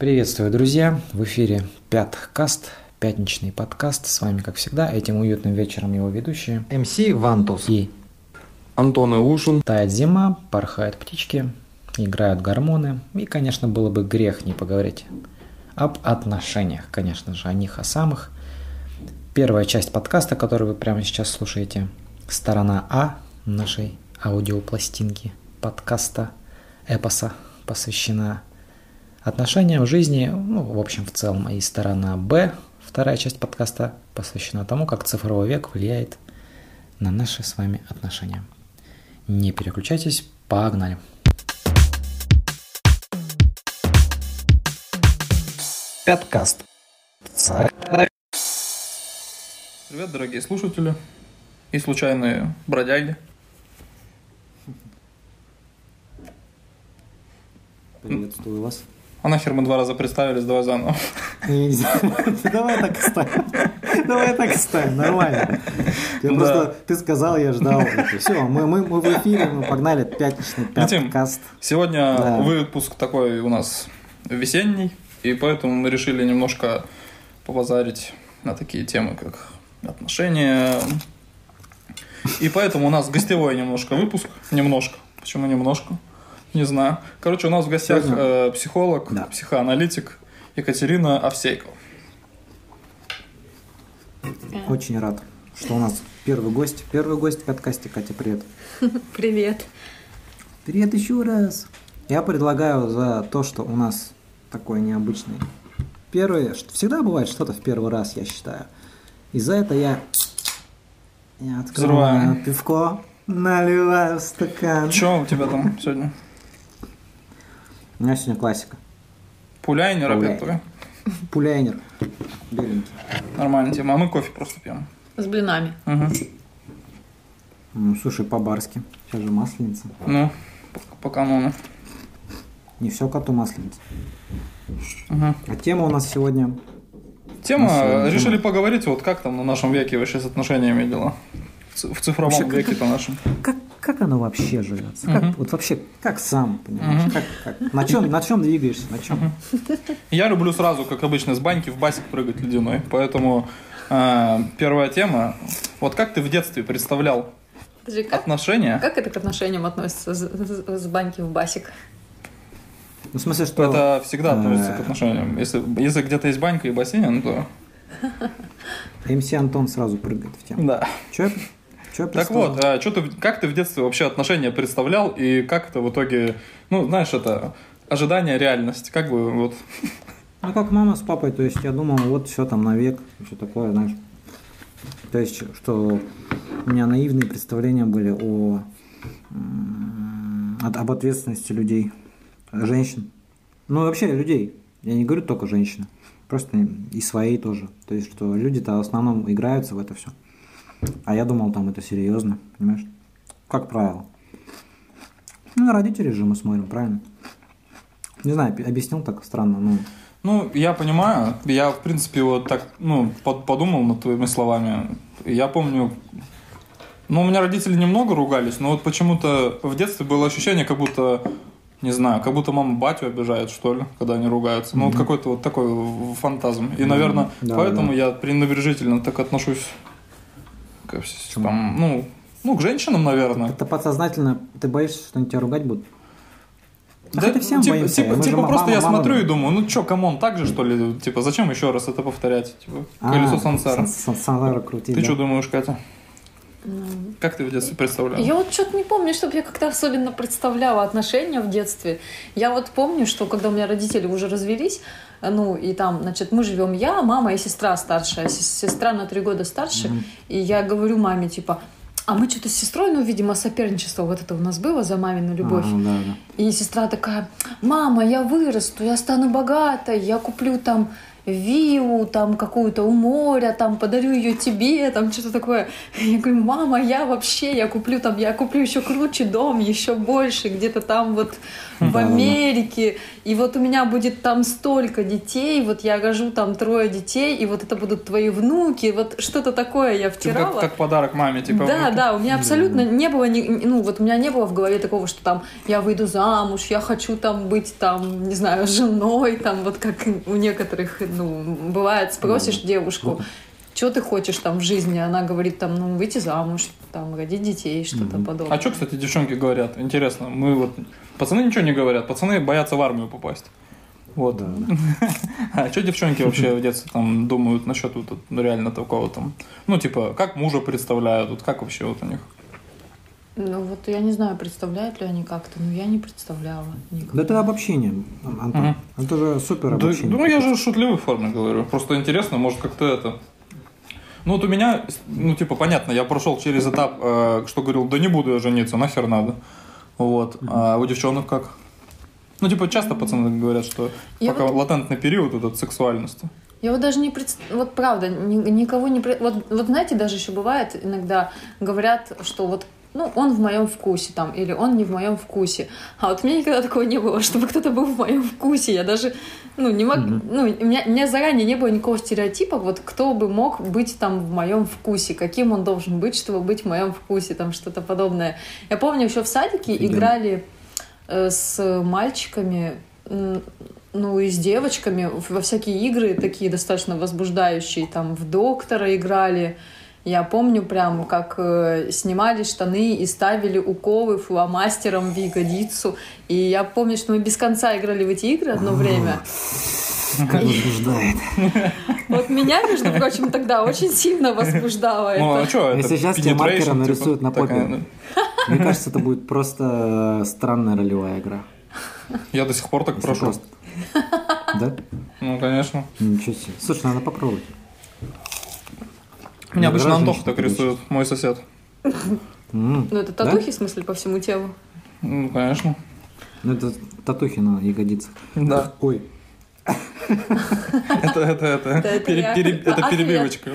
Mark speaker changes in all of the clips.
Speaker 1: Приветствую, друзья! В эфире Пяткаст, пятничный подкаст. С вами, как всегда, этим уютным вечером его ведущие
Speaker 2: МС Вантус.
Speaker 1: и
Speaker 3: Антон Иушин.
Speaker 1: тает зима, порхают птички, играют гормоны. И, конечно, было бы грех не поговорить об отношениях, конечно же, о них, о самых. Первая часть подкаста, который вы прямо сейчас слушаете, сторона А нашей аудиопластинки подкаста эпоса посвящена отношениям в жизни, ну, в общем, в целом, и сторона Б, вторая часть подкаста, посвящена тому, как цифровой век влияет на наши с вами отношения. Не переключайтесь, погнали.
Speaker 2: Пяткаст.
Speaker 3: Привет, дорогие слушатели и случайные бродяги.
Speaker 2: Приветствую вас.
Speaker 3: А нахер мы два раза представились, давай заново.
Speaker 2: Давай так оставим. Давай так оставим, нормально. Я просто, ты сказал, я ждал. Все, мы, мы, мы в эфире, мы погнали пятничный пяткаст.
Speaker 3: Сегодня
Speaker 2: Да.
Speaker 3: выпуск такой у нас весенний, и поэтому мы решили немножко побазарить на такие темы, как отношения. И поэтому у нас гостевой немножко выпуск. Немножко. Почему немножко? Не знаю. Короче, у нас в гостях э, психолог,
Speaker 2: Да.
Speaker 3: психоаналитик Екатерина Овсейкова.
Speaker 2: Очень рад, что у нас первый гость. Первый гость в подкасте. Катя, привет.
Speaker 4: Привет.
Speaker 2: Привет еще раз. Я предлагаю за то, что у нас такой необычный первый, что всегда бывает что-то в первый раз, я считаю. И за это я, я открываю
Speaker 3: Взрываем.
Speaker 2: пивко, наливаю в стакан.
Speaker 3: Что у тебя там сегодня?
Speaker 2: У меня сегодня классика.
Speaker 3: Пуляйнер опять твой?
Speaker 2: Пуляйнер. Беленький.
Speaker 3: Нормальная тема. А мы кофе просто пьем.
Speaker 4: С блинами.
Speaker 2: Ну, слушай, по-барски. Сейчас же масленица.
Speaker 3: Ну, по, по канону.
Speaker 2: Не все коту масленица.
Speaker 3: Мгм.
Speaker 2: А тема у нас сегодня...
Speaker 3: Тема,
Speaker 2: Ну, сегодня
Speaker 3: решили
Speaker 2: тема.
Speaker 3: поговорить, вот как там на нашем веке вообще с отношениями дела? В цифровом
Speaker 2: Вообще, как-
Speaker 3: веке-то нашем.
Speaker 2: Как, как оно вообще живется? Как,
Speaker 3: Мгм.
Speaker 2: вот вообще, как сам, понимаешь?
Speaker 3: Мгм.
Speaker 2: Как, как? На, чем, на чем двигаешься? На чем?
Speaker 3: Я люблю сразу, как обычно, с баньки в басик прыгать ледяной. Поэтому э, первая тема. Вот как ты в детстве представлял
Speaker 4: Подожди, как,
Speaker 3: отношения?
Speaker 4: как это к отношениям относится с, с- с баньки в басик?
Speaker 2: Ну, в смысле, что...
Speaker 3: Это всегда относится
Speaker 2: э,
Speaker 3: к отношениям. Если, если где-то есть банька и бассейн, то
Speaker 2: МС Антон сразу прыгает в тему.
Speaker 3: да.
Speaker 2: Че я
Speaker 3: Так вот, а, чё ты, как ты в детстве вообще отношения представлял и как это в итоге, ну, знаешь, это ожидание, реальность, как бы вот...
Speaker 2: Ну, как мама с папой, то есть я думал, вот все там навек, все такое, знаешь. То есть, что у меня наивные представления были о, об ответственности людей, женщин. Ну, вообще людей. Я не говорю только женщины, просто и своей тоже. То есть, что люди-то в основном играются в это все. А я думал, там это серьезно, понимаешь? Как правило. Ну, на родителей же мы смотрим, правильно? Не знаю, объяснил так странно, ну...
Speaker 3: Ну, я понимаю, я, в принципе, вот так, ну, под- подумал над твоими словами. Я помню, ну, у меня родители немного ругались, но вот почему-то в детстве было ощущение, как будто, не знаю, как будто мама батю обижает, что ли, когда они ругаются. Ну, вот какой-то вот такой фантазм. И, наверное,
Speaker 2: Да,
Speaker 3: поэтому
Speaker 2: да.
Speaker 3: я пренебрежительно так отношусь к, вс- там, ну, ну, к женщинам, наверное.
Speaker 2: Это подсознательно, ты боишься, что они тебя ругать будут?
Speaker 3: Да,
Speaker 2: хотя всем
Speaker 3: типа,
Speaker 2: боимся,
Speaker 3: типа,
Speaker 2: мы
Speaker 3: типа просто
Speaker 2: мама-
Speaker 3: я
Speaker 2: мама-
Speaker 3: смотрю и думаю, ну чё, come on, так же что ли? Типа, зачем еще раз это повторять? Типа, колесо сансары.
Speaker 2: А, сан- Сансара крутить.
Speaker 3: Ты
Speaker 2: да.
Speaker 3: что думаешь, Катя? Как ты в детстве представляла?
Speaker 4: Я вот что-то не помню, чтобы я как-то особенно представляла отношения в детстве. Я вот помню, что когда у меня родители уже развелись, ну и там, значит, мы живем я, мама и сестра старшая, Сес- сестра на три года старше, и я говорю маме типа, а мы что-то с сестрой, ну, видимо, соперничество вот это у нас было за мамину любовь.
Speaker 2: Ага, да, да.
Speaker 4: И сестра такая, мама, я вырасту, я стану богатой, я куплю там виллу там какую-то у моря, там подарю ее тебе, там что-то такое. Я говорю, мама, я вообще, я куплю там, я куплю еще круче дом, еще больше, где-то там вот в. Америке. и вот у меня будет там столько детей, вот я рожу там трое детей, и вот это будут твои внуки, вот что-то такое я втирала.
Speaker 3: как, как подарок маме, типа.
Speaker 4: Да,
Speaker 3: внуки.
Speaker 4: да, у меня абсолютно не было, ну вот у меня не было в голове такого, что там я выйду замуж, я хочу там быть там, не знаю, женой, там вот как у некоторых, ну, бывает, спросишь девушку, что ты хочешь там в жизни, она говорит там, ну, выйти замуж, там, родить детей, что-то подобное.
Speaker 3: А что, кстати, девчонки говорят? Интересно, мы вот... Пацаны ничего не говорят, пацаны боятся в армию попасть. Вот.
Speaker 2: Да.
Speaker 3: А что девчонки вообще в детстве там думают насчет вот, ну, реально такого там? Ну, типа, как мужа представляют, вот как вообще вот у них?
Speaker 4: Ну вот я не знаю, представляют ли они как-то, но я не представляла
Speaker 2: Да
Speaker 4: никогда.
Speaker 2: это обобщение, Антон.
Speaker 3: Мгм.
Speaker 2: Это же супер
Speaker 3: Да,
Speaker 2: обобщение.
Speaker 3: ну, я же в шутливой форме говорю. Просто интересно, может, как-то это... Ну, вот у меня, ну, типа, понятно, я прошел через этап, э, что говорил, да не буду я жениться, нахер надо. Вот. А у девчонок как? Ну, типа, часто пацаны говорят, что
Speaker 4: Я
Speaker 3: пока
Speaker 4: вот-
Speaker 3: латентный период этот сексуальности.
Speaker 4: Я вот даже не представляю, вот правда, ни- никого не... Вот, вот знаете, даже еще бывает, иногда говорят, что вот ну, он в моем вкусе там, или он не в моем вкусе. А вот у меня никогда такого не было, чтобы кто-то был в моем вкусе. Я даже, ну, не мог, ну, у меня, у меня заранее не было никакого стереотипа, вот кто бы мог быть там в моем вкусе, каким он должен быть, чтобы быть в моем вкусе, там что-то подобное. Я помню, еще в садике
Speaker 2: Офигенно.
Speaker 4: играли э, с мальчиками, м, ну и с девочками во всякие игры такие достаточно возбуждающие. Там в доктора играли. Я помню прям, как э, снимали штаны и ставили уколы фломастером в ягодицу. И я помню, что мы без конца играли в эти игры одно время.
Speaker 2: Как возбуждает.
Speaker 4: Вот меня, между прочим, тогда очень сильно возбуждало
Speaker 3: Ну, а
Speaker 4: это.
Speaker 3: что, это
Speaker 2: Если сейчас тебе маркером
Speaker 3: типа,
Speaker 2: нарисуют на
Speaker 3: такая,
Speaker 2: попе. Мне кажется, это будет просто странная ролевая игра.
Speaker 3: Я до сих пор так
Speaker 2: Если
Speaker 3: прошу.
Speaker 2: просто. Да?
Speaker 3: Ну, конечно.
Speaker 2: Ничего себе. Слушай, надо попробовать.
Speaker 3: Меня обычно Антоха так рисует, мой сосед.
Speaker 4: Ну, это татухи, в смысле, по всему телу.
Speaker 3: Ну, конечно.
Speaker 2: Ну, это татухи на ягодицах.
Speaker 3: Да.
Speaker 2: Ой,
Speaker 3: Это, это, это,
Speaker 4: это Ответ.
Speaker 3: перебивочка.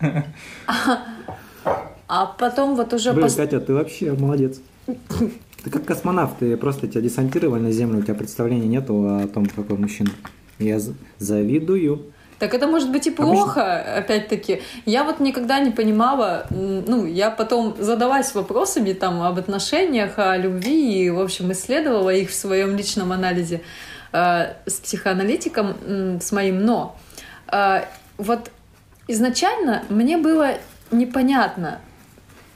Speaker 4: А потом вот уже...
Speaker 2: блин, Катя, ты вообще молодец. Ты как космонавт, ты просто тебя десантировали на Землю, у тебя представления нету о том, какой мужчина. Я завидую.
Speaker 4: Так это может быть и плохо, опять-таки. Я вот никогда не понимала, ну, я потом задалась вопросами там об отношениях, о любви и, в общем, исследовала их в своем личном анализе э, с психоаналитиком, м, с моим, но э, вот изначально мне было непонятно,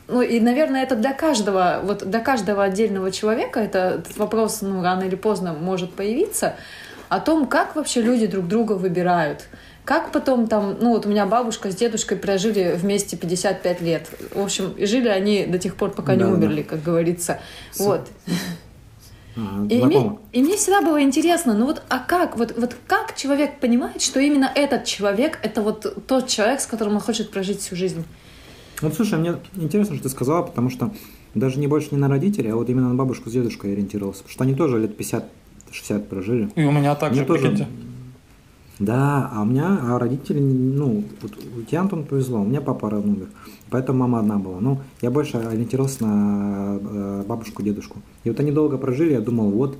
Speaker 4: ну и, наверное, это для каждого, вот для каждого отдельного человека это, этот вопрос, ну, рано или поздно может появиться, о том, как вообще люди друг друга выбирают. Как потом там, ну вот у меня бабушка с дедушкой прожили вместе 55 лет. В общем, и жили они до тех пор, пока не
Speaker 2: Да-да-да.
Speaker 4: умерли, как говорится.
Speaker 2: С-
Speaker 4: Вот.
Speaker 2: А,
Speaker 4: И мне, и мне всегда было интересно, ну вот, а как, вот, вот как человек понимает, что именно этот человек, это вот тот человек, с которым он хочет прожить всю жизнь?
Speaker 2: Вот слушай, мне интересно, что ты сказала, потому что даже не больше не на родителей, а вот именно на бабушку с дедушкой ориентировался. Потому что они тоже лет 50-60 прожили.
Speaker 3: И у меня так
Speaker 2: Мне
Speaker 3: же,
Speaker 2: тоже-
Speaker 3: прикиньте.
Speaker 2: Да, а у меня а родители, ну, вот у тебя, Антон, повезло, у меня папа умер, поэтому мама одна была. Ну, я больше ориентировался на э, бабушку, дедушку. И вот они долго прожили, я думал, вот,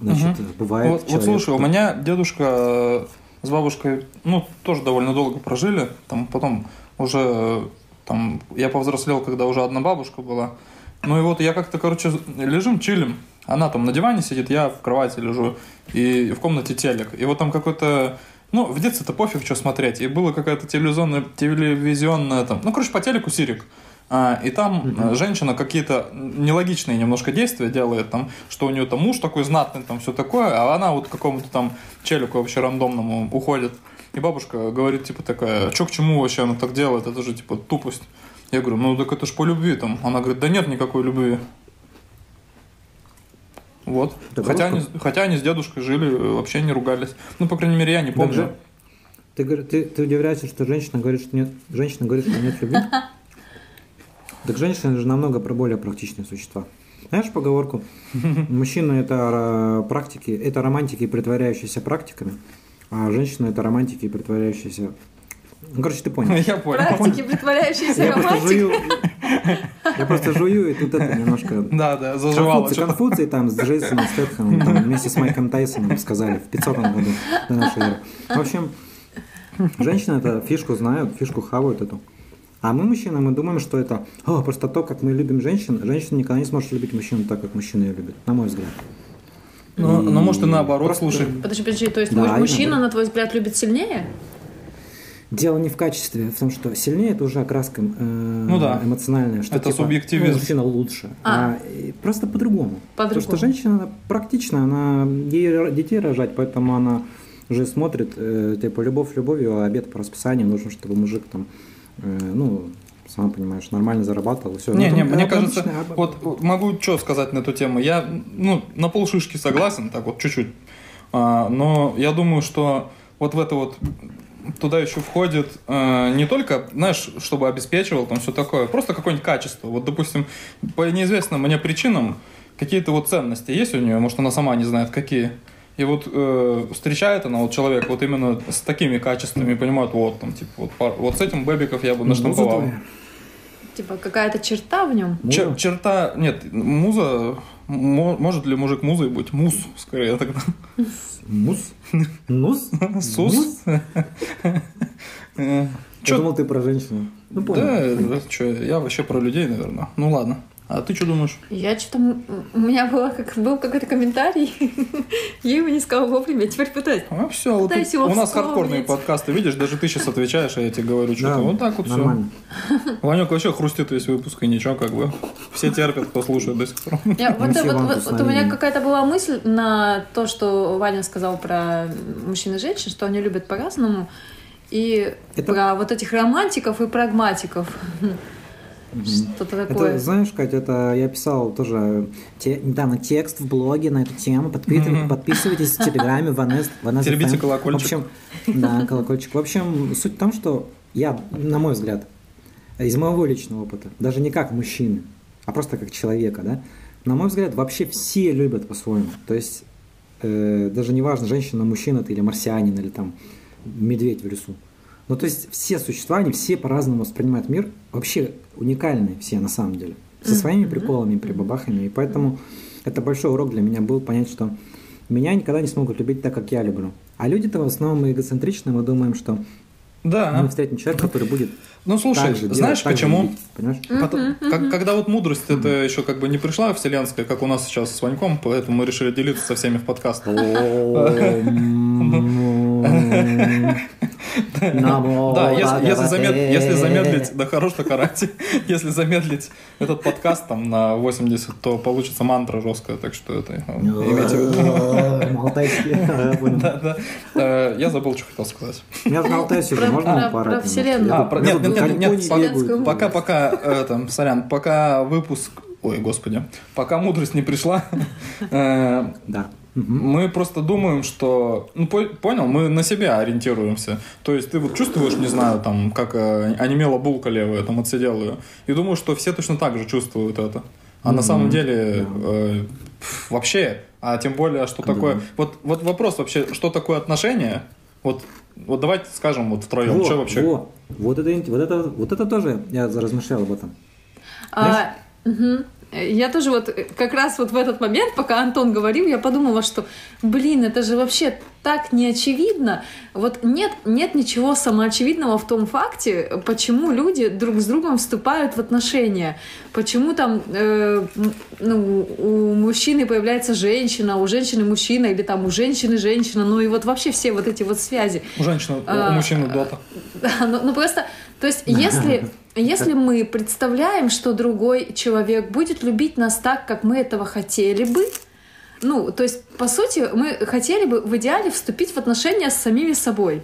Speaker 2: значит, бывает
Speaker 3: Вот, вот
Speaker 2: человек,
Speaker 3: слушай, у меня дедушка э, с бабушкой, ну, тоже довольно долго прожили. Там потом уже, э, там, я повзрослел, когда уже одна бабушка была. Ну и вот я как-то, короче, лежим, чилим. Она там на диване сидит, я в кровати лежу. И в комнате телек. И вот там какой-то... Ну, в детстве-то пофиг, что смотреть. И была какая-то телевизионная, телевизионная там... Ну, короче, по телеку Сирик. А, и там э, женщина какие-то нелогичные немножко действия делает, там, что у нее там муж такой знатный, там все такое, а она вот к какому-то там челику вообще рандомному уходит. И бабушка говорит, типа, такая, что к чему вообще она так делает, это же, типа, тупость. Я говорю, ну так это ж по любви там. Она говорит, да нет никакой любви. Вот.
Speaker 2: Это
Speaker 3: Хотя они, хотя они с дедушкой жили, э, вообще не ругались. Ну, по крайней мере, я не помню.
Speaker 2: же- Ты, ты, ты удивляешься, что женщина говорит, что нет, женщина говорит, что нет любви? Так женщины же намного про- более практичные существа. Знаешь поговорку? Мужчина это практики, это романтики, притворяющиеся практиками, а женщина это романтики, притворяющиеся. Ну, короче, ты понял.
Speaker 3: Я понял.
Speaker 4: Практики, притворяющиеся романтикой.
Speaker 2: Я просто жую, и тут это немножко...
Speaker 3: Да, да, заживало.
Speaker 2: Конфуций. Конфуций там с Джейсоном Стэтхэмом там, вместе с Майком Тайсоном сказали в 500 году до нашей эры. В общем, женщины это фишку знают, фишку хавают эту. А мы, мужчины, мы думаем, что это «О, просто то, как мы любим женщин, женщина никогда не сможет любить мужчину так, как мужчина ее любит, на мой взгляд.
Speaker 3: Ну, ну, может, и наоборот,
Speaker 2: Просто-
Speaker 3: слушай.
Speaker 4: Подожди, подожди, то есть
Speaker 2: Да,
Speaker 4: муж-
Speaker 2: и
Speaker 4: мужчина, на твой взгляд, любит сильнее?
Speaker 2: Дело не в качестве, в том, что сильнее это уже окраска э,
Speaker 3: Ну да.
Speaker 2: эмоциональная, что
Speaker 3: Это
Speaker 2: типа,
Speaker 3: субъективизм.
Speaker 2: ну, мужчина лучше.
Speaker 4: А.
Speaker 2: А, просто по-другому. Потому
Speaker 4: По-другому.
Speaker 2: что женщина она практична, она ей детей рожать, поэтому она уже смотрит, э, типа, любовь любовью, а обед по расписанию нужно, чтобы мужик там, э, ну, сам понимаешь, нормально зарабатывал. Все.
Speaker 3: Не, не, мне кажется, вот вот могу что сказать на эту тему. Я, ну, на полшишки согласен, так вот чуть-чуть. А, но я думаю, что вот в это вот туда еще входит э, не только, знаешь, чтобы обеспечивал там все такое, просто какое-нибудь качество. Вот, допустим, по неизвестным мне причинам какие-то вот ценности есть у нее, может, она сама не знает, какие. И вот э, встречает она вот человек вот именно с такими качествами, понимает, вот там, типа, вот, пар- вот с этим бэбиков я бы наштамповал.
Speaker 4: Типа какая-то черта в нем?
Speaker 3: Чер- черта, нет, муза, мо- может ли мужик музой быть? Мус, скорее тогда.
Speaker 2: Мус? Нус?
Speaker 3: Сус? Э,
Speaker 2: Я думал, ты про женщину. Ну, понял.
Speaker 3: Да, что, я вообще про людей, наверное. Ну ладно. А ты что думаешь?
Speaker 4: Я что-то... У меня было как, был какой-то комментарий. Я его не сказала вовремя, я теперь пытаюсь.
Speaker 3: А все, вот
Speaker 4: Пытаюсь
Speaker 3: тут
Speaker 4: его
Speaker 3: у нас хардкорные подкасты, видишь, даже ты сейчас отвечаешь, а я тебе говорю что-то.
Speaker 2: Да,
Speaker 3: вот так вот все.
Speaker 2: Нормально.
Speaker 3: Ванек вообще хрустит весь выпуск, и ничего, как бы. Все терпят, кто слушает до сих пор.
Speaker 4: Я- вот,
Speaker 2: все
Speaker 4: вот- вот- вот у меня какая-то была мысль на то, что Ваня сказал про мужчин и женщин, что они любят по-разному. И
Speaker 2: Это-
Speaker 4: про вот этих романтиков и прагматиков. Что-то такое.
Speaker 2: Это, знаешь, Катя, это я писал тоже те- недавно текст в блоге на эту тему. Подпи-
Speaker 3: Мгм.
Speaker 2: Подписывайтесь в Телеграме, Ванес, Ванес
Speaker 3: Теребите
Speaker 2: FM.
Speaker 3: колокольчик.
Speaker 2: В общем, да, колокольчик. В общем, суть в том, что я, на мой взгляд, из моего личного опыта, даже не как мужчины, а просто как человека, да, на мой взгляд, вообще все любят по-своему. То есть э, даже не важно, женщина, мужчина ты или марсианин, или там медведь в лесу. Ну, то есть все существа, они все по-разному воспринимают мир, вообще уникальные все на самом деле, со своими приколами, прибабахами, и поэтому это большой урок для меня был понять, что меня никогда не смогут любить так, как я люблю. А люди-то в основном эгоцентричны, мы думаем, что
Speaker 3: Да.
Speaker 2: мы встретим человека, который будет
Speaker 3: Ну слушай,
Speaker 2: так же делать,
Speaker 3: знаешь
Speaker 2: так же
Speaker 3: почему?
Speaker 2: любить, понимаешь?
Speaker 3: Потом- как- когда вот мудрость это еще как бы не пришла вселенская, как у нас сейчас с Ваньком, поэтому мы решили делиться со всеми в подкаст. Да, если, если, замед- если замедлить, да хорош так орать, если замедлить этот подкаст там на 80, то получится мантра жесткая, так что это э, имейте в виду.
Speaker 2: Алтайский, я.
Speaker 3: Э, Я забыл, что хотел сказать.
Speaker 2: Я же на
Speaker 4: Про-
Speaker 2: можно поорать?
Speaker 4: про вселенную.
Speaker 3: А, нет, нет, нет, пока, пока, э, там, сорян, пока выпуск, ой, господи, пока мудрость не пришла,
Speaker 2: Да.
Speaker 3: Мы просто думаем, что, ну, по- понял, мы на себя ориентируемся. То есть ты вот чувствуешь, не знаю, там, как э, онемела булка левая, там, отсидел ее, и думаешь, что все точно так же чувствуют это. А на самом деле э, вообще, а тем более, что такое... Вот, вот вопрос вообще, что такое отношения? Вот, вот давайте скажем вот втроем,
Speaker 2: Во,
Speaker 3: что вообще...
Speaker 2: во. Вот это, вот это, вот это тоже я размышлял об этом.
Speaker 4: А. Я тоже вот э, как раз вот в этот момент, пока Антон говорил, я подумала, что, блин, это же вообще так неочевидно. Вот нет, нет ничего самоочевидного в том факте, почему люди друг с другом вступают в отношения. Почему там э, ну, у мужчины появляется женщина, у женщины мужчина, или там у женщины женщина, ну и вот вообще все вот эти вот связи.
Speaker 3: У женщины, у- у
Speaker 4: А,
Speaker 3: мужчины дота.
Speaker 4: Да, ну, ну просто, то есть, если, если мы представляем, что другой человек будет любить нас так, как мы этого хотели бы, ну, то есть, по сути, мы хотели бы в идеале вступить в отношения с самими собой.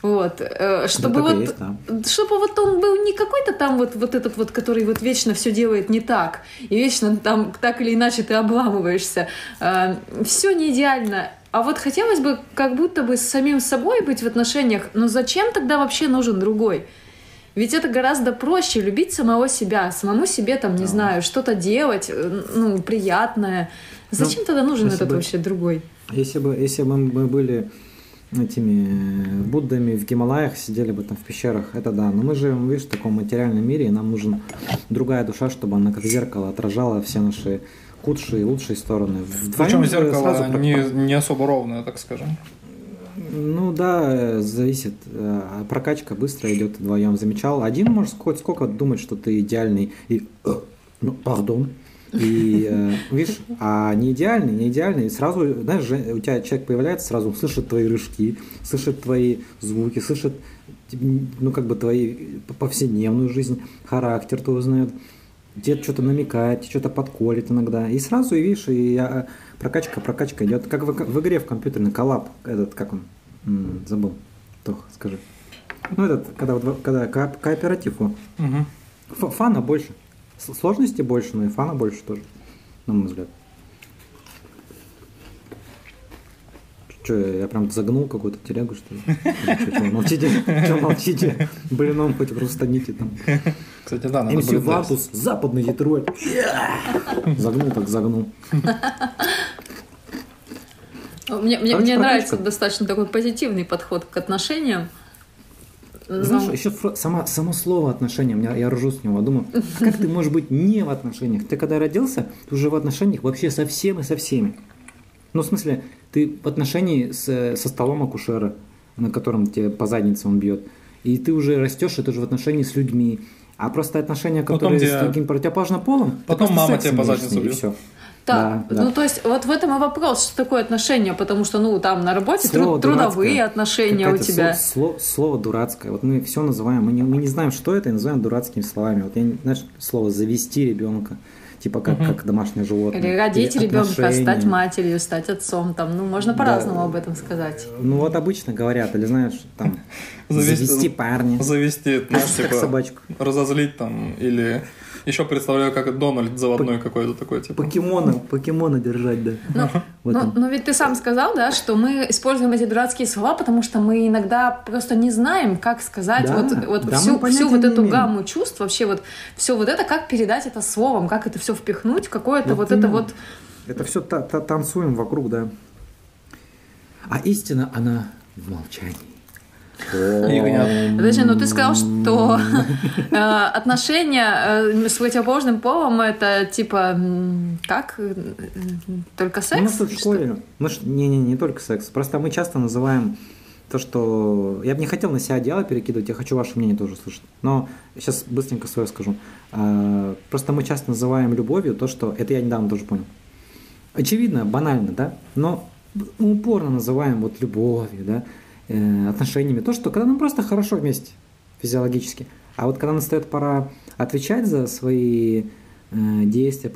Speaker 4: Вот, э, чтобы
Speaker 2: и
Speaker 4: вот,
Speaker 2: есть, да.
Speaker 4: чтобы вот он был не какой-то там вот, вот этот вот, который вот вечно все делает не так, и вечно там так или иначе ты обламываешься. все не идеально. А вот хотелось бы как будто бы с самим собой быть в отношениях, но зачем тогда вообще нужен другой? Ведь это гораздо проще любить самого себя, самому себе там, не знаю, что-то делать, э, ну, приятное. Зачем тогда нужен этот
Speaker 2: бы-
Speaker 4: вообще другой?
Speaker 2: Если бы, если бы мы были этими Буддами в Гималаях, сидели бы там в пещерах, это да. Но мы живем, видишь, в таком материальном мире, и нам нужна другая душа, чтобы она как зеркало отражала все наши худшие и лучшие стороны.
Speaker 3: Причем
Speaker 2: Вдвоем
Speaker 3: зеркало
Speaker 2: сразу
Speaker 3: не, не особо ровное, так скажем.
Speaker 2: Ну да, э, зависит. Э, Прокачка быстро идет вдвоем. Замечал. Один может хоть сколько думать, что ты идеальный и... э, Ну, пардон. И э, видишь, а не идеальный, не идеальный. И сразу, знаешь, у тебя человек появляется, сразу слышит твои рыжки, слышит твои звуки, слышит, ну, как бы твои повседневную жизнь, характер твой узнает. Дед что-то намекает, что-то подколет иногда. И сразу, и видишь, и а, прокачка, прокачка идет. Как в, в игре в компьютерный коллап, этот, как он, М, забыл. Тох, скажи. Ну, этот, когда, вот- когда ко- кооператив, о.
Speaker 3: Мгм.
Speaker 2: Ф- фана больше. С- Сложности больше, но и фана больше тоже, на мой взгляд. Че, я прям загнул какую-то телегу, что ли? Че, молчите? Че молчите? Блином хоть хрустаните там.
Speaker 3: Кстати, да, надо
Speaker 2: МС Ватус, западный Детройт. Загнул так загнул.
Speaker 4: Мне, мне, мне
Speaker 2: прокачка.
Speaker 4: нравится достаточно такой позитивный подход к отношениям. Но-
Speaker 2: Знаешь, еще фра- сама, само слово отношения, меня, я ржу с него, думаю, как ты можешь быть не в отношениях? Ты когда родился, ты уже в отношениях вообще со всем и со всеми. Ну, в смысле, ты в отношении с, со столом акушера, на котором тебе по заднице он бьет. И ты уже растешь, и ты уже в отношении с людьми. А просто отношения,
Speaker 3: Потом
Speaker 2: которые
Speaker 3: тебя-
Speaker 2: с другим противоположным полом,
Speaker 3: Потом мама тебя по заднице
Speaker 2: ней, и
Speaker 3: бьет.
Speaker 2: все.
Speaker 4: Да,
Speaker 2: Да, да.
Speaker 4: ну то есть вот в этом и вопрос, что такое отношения, потому что, ну, там на работе
Speaker 2: Слово
Speaker 4: труд- трудовые отношения у тебя.
Speaker 2: сло- сло- слово дурацкое. Вот мы все называем, мы не, мы не знаем, что это, и называем дурацкими словами. Вот я, знаешь, слово завести ребенка, типа как, как домашнее животное.
Speaker 4: Или родить ребенка,
Speaker 2: отношения.
Speaker 4: стать матерью, стать отцом, там, ну, можно
Speaker 2: Да.
Speaker 4: по-разному об этом сказать.
Speaker 2: Ну вот обычно говорят, или знаешь, там,
Speaker 3: Завести-
Speaker 2: завести парня,
Speaker 3: Завести, знаешь,
Speaker 2: как
Speaker 3: типа,
Speaker 2: собачку.
Speaker 3: разозлить там, или еще представляю, как Дональд заводной какой-то такой, типа.
Speaker 2: Покемона, покемона держать, да.
Speaker 4: Ну,
Speaker 2: Вот
Speaker 4: ну, но ведь ты сам сказал, да, что мы используем эти дурацкие слова, потому что мы иногда просто не знаем, как сказать
Speaker 2: Да,
Speaker 4: вот, вот
Speaker 2: да, мы
Speaker 4: всю, вот эту гамму чувств, вообще вот все вот это, как передать это словом, как это все впихнуть, какое-то вот,
Speaker 2: Вот
Speaker 4: это вот...
Speaker 2: Это все танцуем вокруг, да. А истина, она в молчании.
Speaker 4: Подожди, ну ты сказал, что э, отношения э, с противоположным полом это типа как? Э, Только
Speaker 2: У нас
Speaker 4: секс?
Speaker 2: тут в школе, мы ж- не, не, не только секс, просто мы часто называем то, что... Я бы не хотел на себя одеяло перекидывать, я хочу ваше мнение тоже слышать. Но сейчас быстренько свое скажу. Просто мы часто называем любовью то, что... Это я недавно тоже понял. Очевидно, банально, да? Но мы упорно называем вот любовью, да, э, отношениями. То, что когда нам просто хорошо вместе физиологически. А вот когда настает пора отвечать за свои э, действия,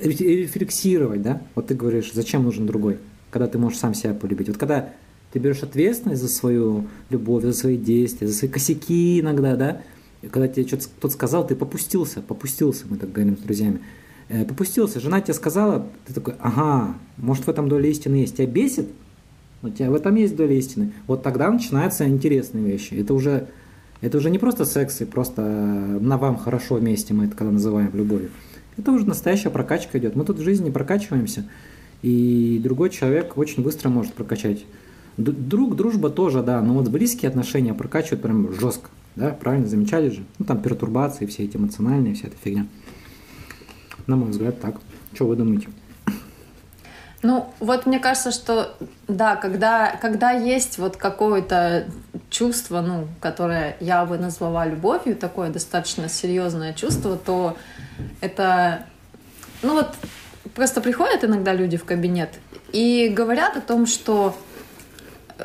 Speaker 2: рефлексировать, да, вот ты говоришь, зачем нужен другой, когда ты можешь сам себя полюбить. Вот когда ты берешь ответственность за свою любовь, за свои действия, за свои косяки иногда, да, когда тебе что-то кто-то сказал, ты попустился, попустился, мы так говорим с друзьями, Э, попустился, жена тебе сказала, ты такой, ага, может в этом доля истины есть, тебя бесит, у тебя в этом есть доля истины. Вот тогда начинаются интересные вещи. Это уже, это уже не просто секс и просто э, на вам хорошо вместе, мы это когда называем любовью. Это уже настоящая прокачка идет. Мы тут в жизни прокачиваемся, и другой человек очень быстро может прокачать. Друг, дружба тоже, да, но вот близкие отношения прокачивают прям жестко. Да, правильно замечали же? Ну, там пертурбации, все эти эмоциональные, вся эта фигня. На мой взгляд, так. Что вы думаете?
Speaker 4: Ну, вот мне кажется, что да, когда, когда есть вот какое-то чувство, ну, которое я бы назвала любовью, такое достаточно серьезное чувство, то это, ну вот, просто приходят иногда люди в кабинет и говорят о том, что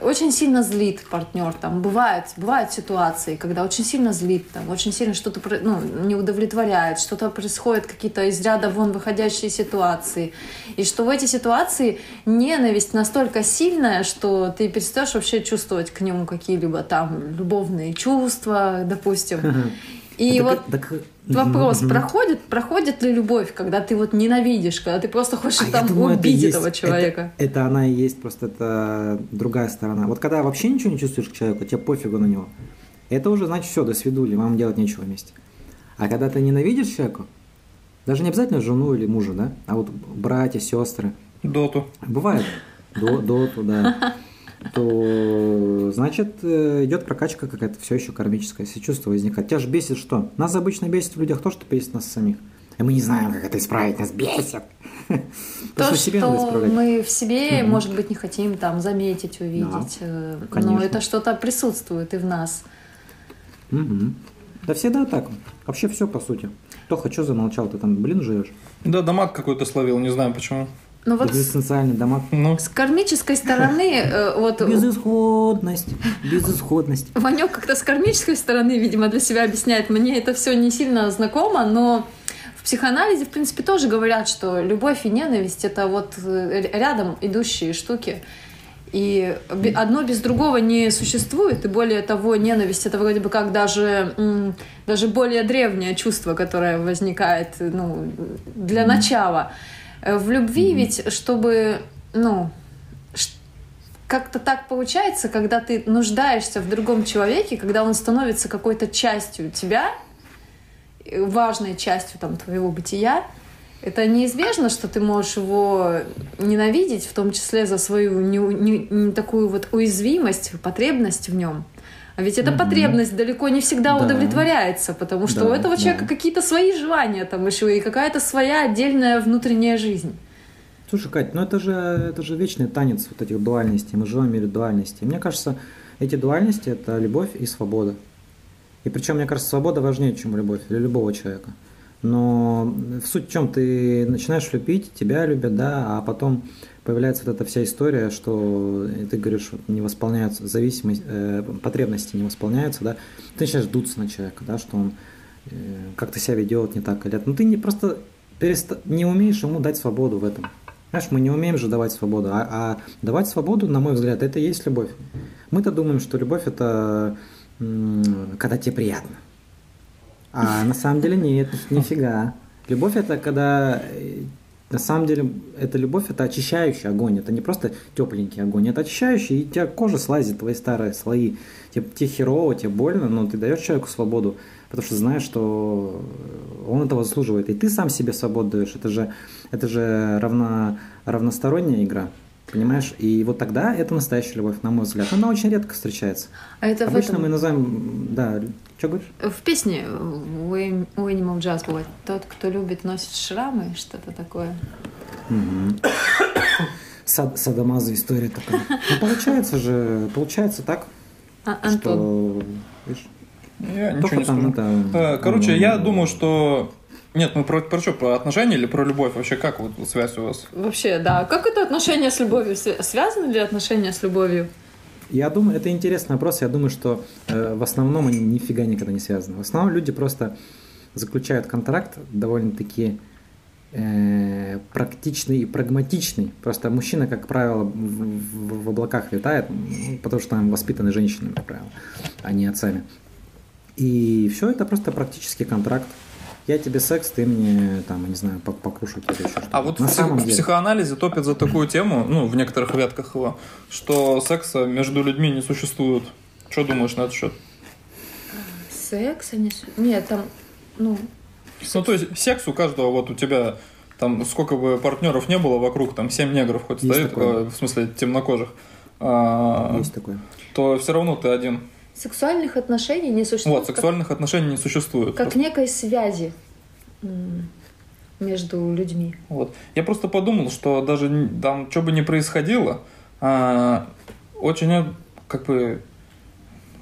Speaker 4: очень сильно злит партнер, там бывают, бывают ситуации, когда очень сильно злит, там очень сильно что-то ну, не удовлетворяет, что-то происходит, какие-то из ряда вон выходящие ситуации, и что в эти ситуации ненависть настолько сильная, что ты перестаешь вообще чувствовать к нему какие-либо там любовные чувства, допустим. И
Speaker 2: Так-
Speaker 4: вот
Speaker 2: так-
Speaker 4: вопрос,
Speaker 2: Мгм.
Speaker 4: проходит, проходит ли любовь, когда ты вот ненавидишь, когда ты просто хочешь
Speaker 2: А
Speaker 4: там
Speaker 2: думаю, это
Speaker 4: убить
Speaker 2: есть-
Speaker 4: этого человека?
Speaker 2: Это, это она и есть, просто это другая сторона. Вот когда вообще ничего не чувствуешь к человеку, тебе пофигу на него, это уже значит все, до свидули, вам делать нечего вместе. А когда ты ненавидишь человека, даже не обязательно жену или мужа, да, а вот братья, сестры,
Speaker 3: Доту.
Speaker 2: бывает до, доту, да. то значит э, идет прокачка какая-то все еще кармическая, если чувство возникает. Тебя же бесит что? Нас обычно бесит в людях то, что бесит нас самих. И мы не знаем, как это исправить, нас бесит.
Speaker 4: То,
Speaker 2: Просто себе надо
Speaker 4: что
Speaker 2: исправлять.
Speaker 4: мы в себе, может быть, не хотим там заметить, увидеть. э, Но
Speaker 2: конечно.
Speaker 4: это что-то присутствует и в нас.
Speaker 2: Да всегда так. Вообще все по сути. Тоха, что замолчал? Ты там, блин, живешь?
Speaker 3: Да, дамаг какой-то словил, не знаю почему.
Speaker 4: Ну вот с,
Speaker 2: Экзистенциальный дамаг.
Speaker 3: Ну,
Speaker 4: с кармической стороны, э, вот
Speaker 2: Безысходность. Безысходность.
Speaker 4: Ванек как-то с кармической стороны, видимо, для себя объясняет. Мне это все не сильно знакомо, но в психоанализе, в принципе, тоже говорят, что любовь и ненависть — это вот э, рядом идущие штуки. И одно без другого не существует, и более того, ненависть — это вроде бы как даже, даже более древнее чувство, которое возникает ну, для начала. Э, В любви ведь, чтобы, ну, как-то так получается, когда ты нуждаешься в другом человеке, когда он становится какой-то частью тебя, э, важной частью там, твоего бытия, это неизбежно, что ты можешь его ненавидеть, в том числе за свою не, не- не такую вот уязвимость, потребность в нем. А ведь эта потребность далеко не всегда
Speaker 2: Да.
Speaker 4: удовлетворяется, потому что
Speaker 2: Да,
Speaker 4: у этого
Speaker 2: да.
Speaker 4: человека какие-то свои желания там еще и какая-то своя отдельная внутренняя жизнь.
Speaker 2: Слушай, Кать, ну это же, это же вечный танец вот этих дуальностей. Мы живем в мире дуальностей. Мне кажется, эти дуальности – это любовь и свобода. И причем, мне кажется, свобода важнее, чем любовь для любого человека. Но в суть в чем ты начинаешь любить, тебя любят, да, а потом появляется вот эта вся история, что э, ты говоришь, не восполняются зависимость, э, потребности не восполняются, да, ты начинаешь дуться на человека, да, что он э, как-то себя ведет не так или это. Ну ты не просто переста- не умеешь ему дать свободу в этом. Знаешь, мы не умеем же давать свободу, а, а давать свободу, на мой взгляд, это и есть любовь. Мы-то думаем, что любовь это когда тебе приятно. А на самом деле нет, нифига. Любовь это когда э, на самом деле эта любовь это очищающий огонь, это не просто тепленький огонь, это очищающий, и у тебя кожа слазит, твои старые слои, тебе, тебе херово, тебе больно, но ты даешь человеку свободу, потому что знаешь, что он этого заслуживает, и ты сам себе свободу даешь, это же, это же равно, равносторонняя игра, понимаешь? И вот тогда это настоящая любовь, на мой взгляд. Она очень редко встречается.
Speaker 4: А это в
Speaker 2: Обычно
Speaker 4: этом-
Speaker 2: мы называем, да, что говоришь?
Speaker 4: В песне у Animal Jazz бывает «Тот, кто любит, носит шрамы», что-то такое.
Speaker 2: Мгм. Сад, садомаза история такая. Ну, получается же, получается так,
Speaker 4: А, Антон,
Speaker 2: что... Видишь,
Speaker 3: я ничего не
Speaker 2: там
Speaker 3: скажу.
Speaker 2: это...
Speaker 3: Э, Короче,
Speaker 2: ну,
Speaker 3: я думаю, что... Нет, ну про, про что, про отношения или про любовь? Вообще, как вот связь у вас?
Speaker 4: вообще, да. Как это отношение с любовью? Свя- Связаны ли отношения с любовью?
Speaker 2: Я думаю, это интересный вопрос. Я думаю, что э, в основном они нифига никогда не связаны. В основном люди просто заключают контракт довольно-таки э, практичный и прагматичный. Просто мужчина, как правило, в, в- в облаках летает, ну, потому что там воспитаны женщинами, как правило, а не отцами. И все это просто практический контракт. Я тебе секс, ты мне, там, я не знаю, пок- покушать или еще что-то.
Speaker 3: А вот
Speaker 2: На
Speaker 3: в,
Speaker 2: самом
Speaker 3: в
Speaker 2: деле.
Speaker 3: психоанализе топят за такую тему, ну, в некоторых ветках его, что секса между людьми не существует. Что думаешь на этот счет?
Speaker 4: Секс, они... с- Нет, там, ну,
Speaker 3: Ну, то есть секс у каждого, вот у тебя там сколько бы партнеров не было вокруг, там семь негров хоть
Speaker 2: Есть
Speaker 3: стоит,
Speaker 2: такое.
Speaker 3: э, в смысле темнокожих, а,
Speaker 2: Есть такое.
Speaker 3: то все равно ты один.
Speaker 4: Сексуальных отношений не существует.
Speaker 3: Вот, сексуальных отношений не существует.
Speaker 4: Как, как некой связи между людьми.
Speaker 3: Вот. Я просто подумал, что даже там, что бы ни происходило, а, очень, э, как бы,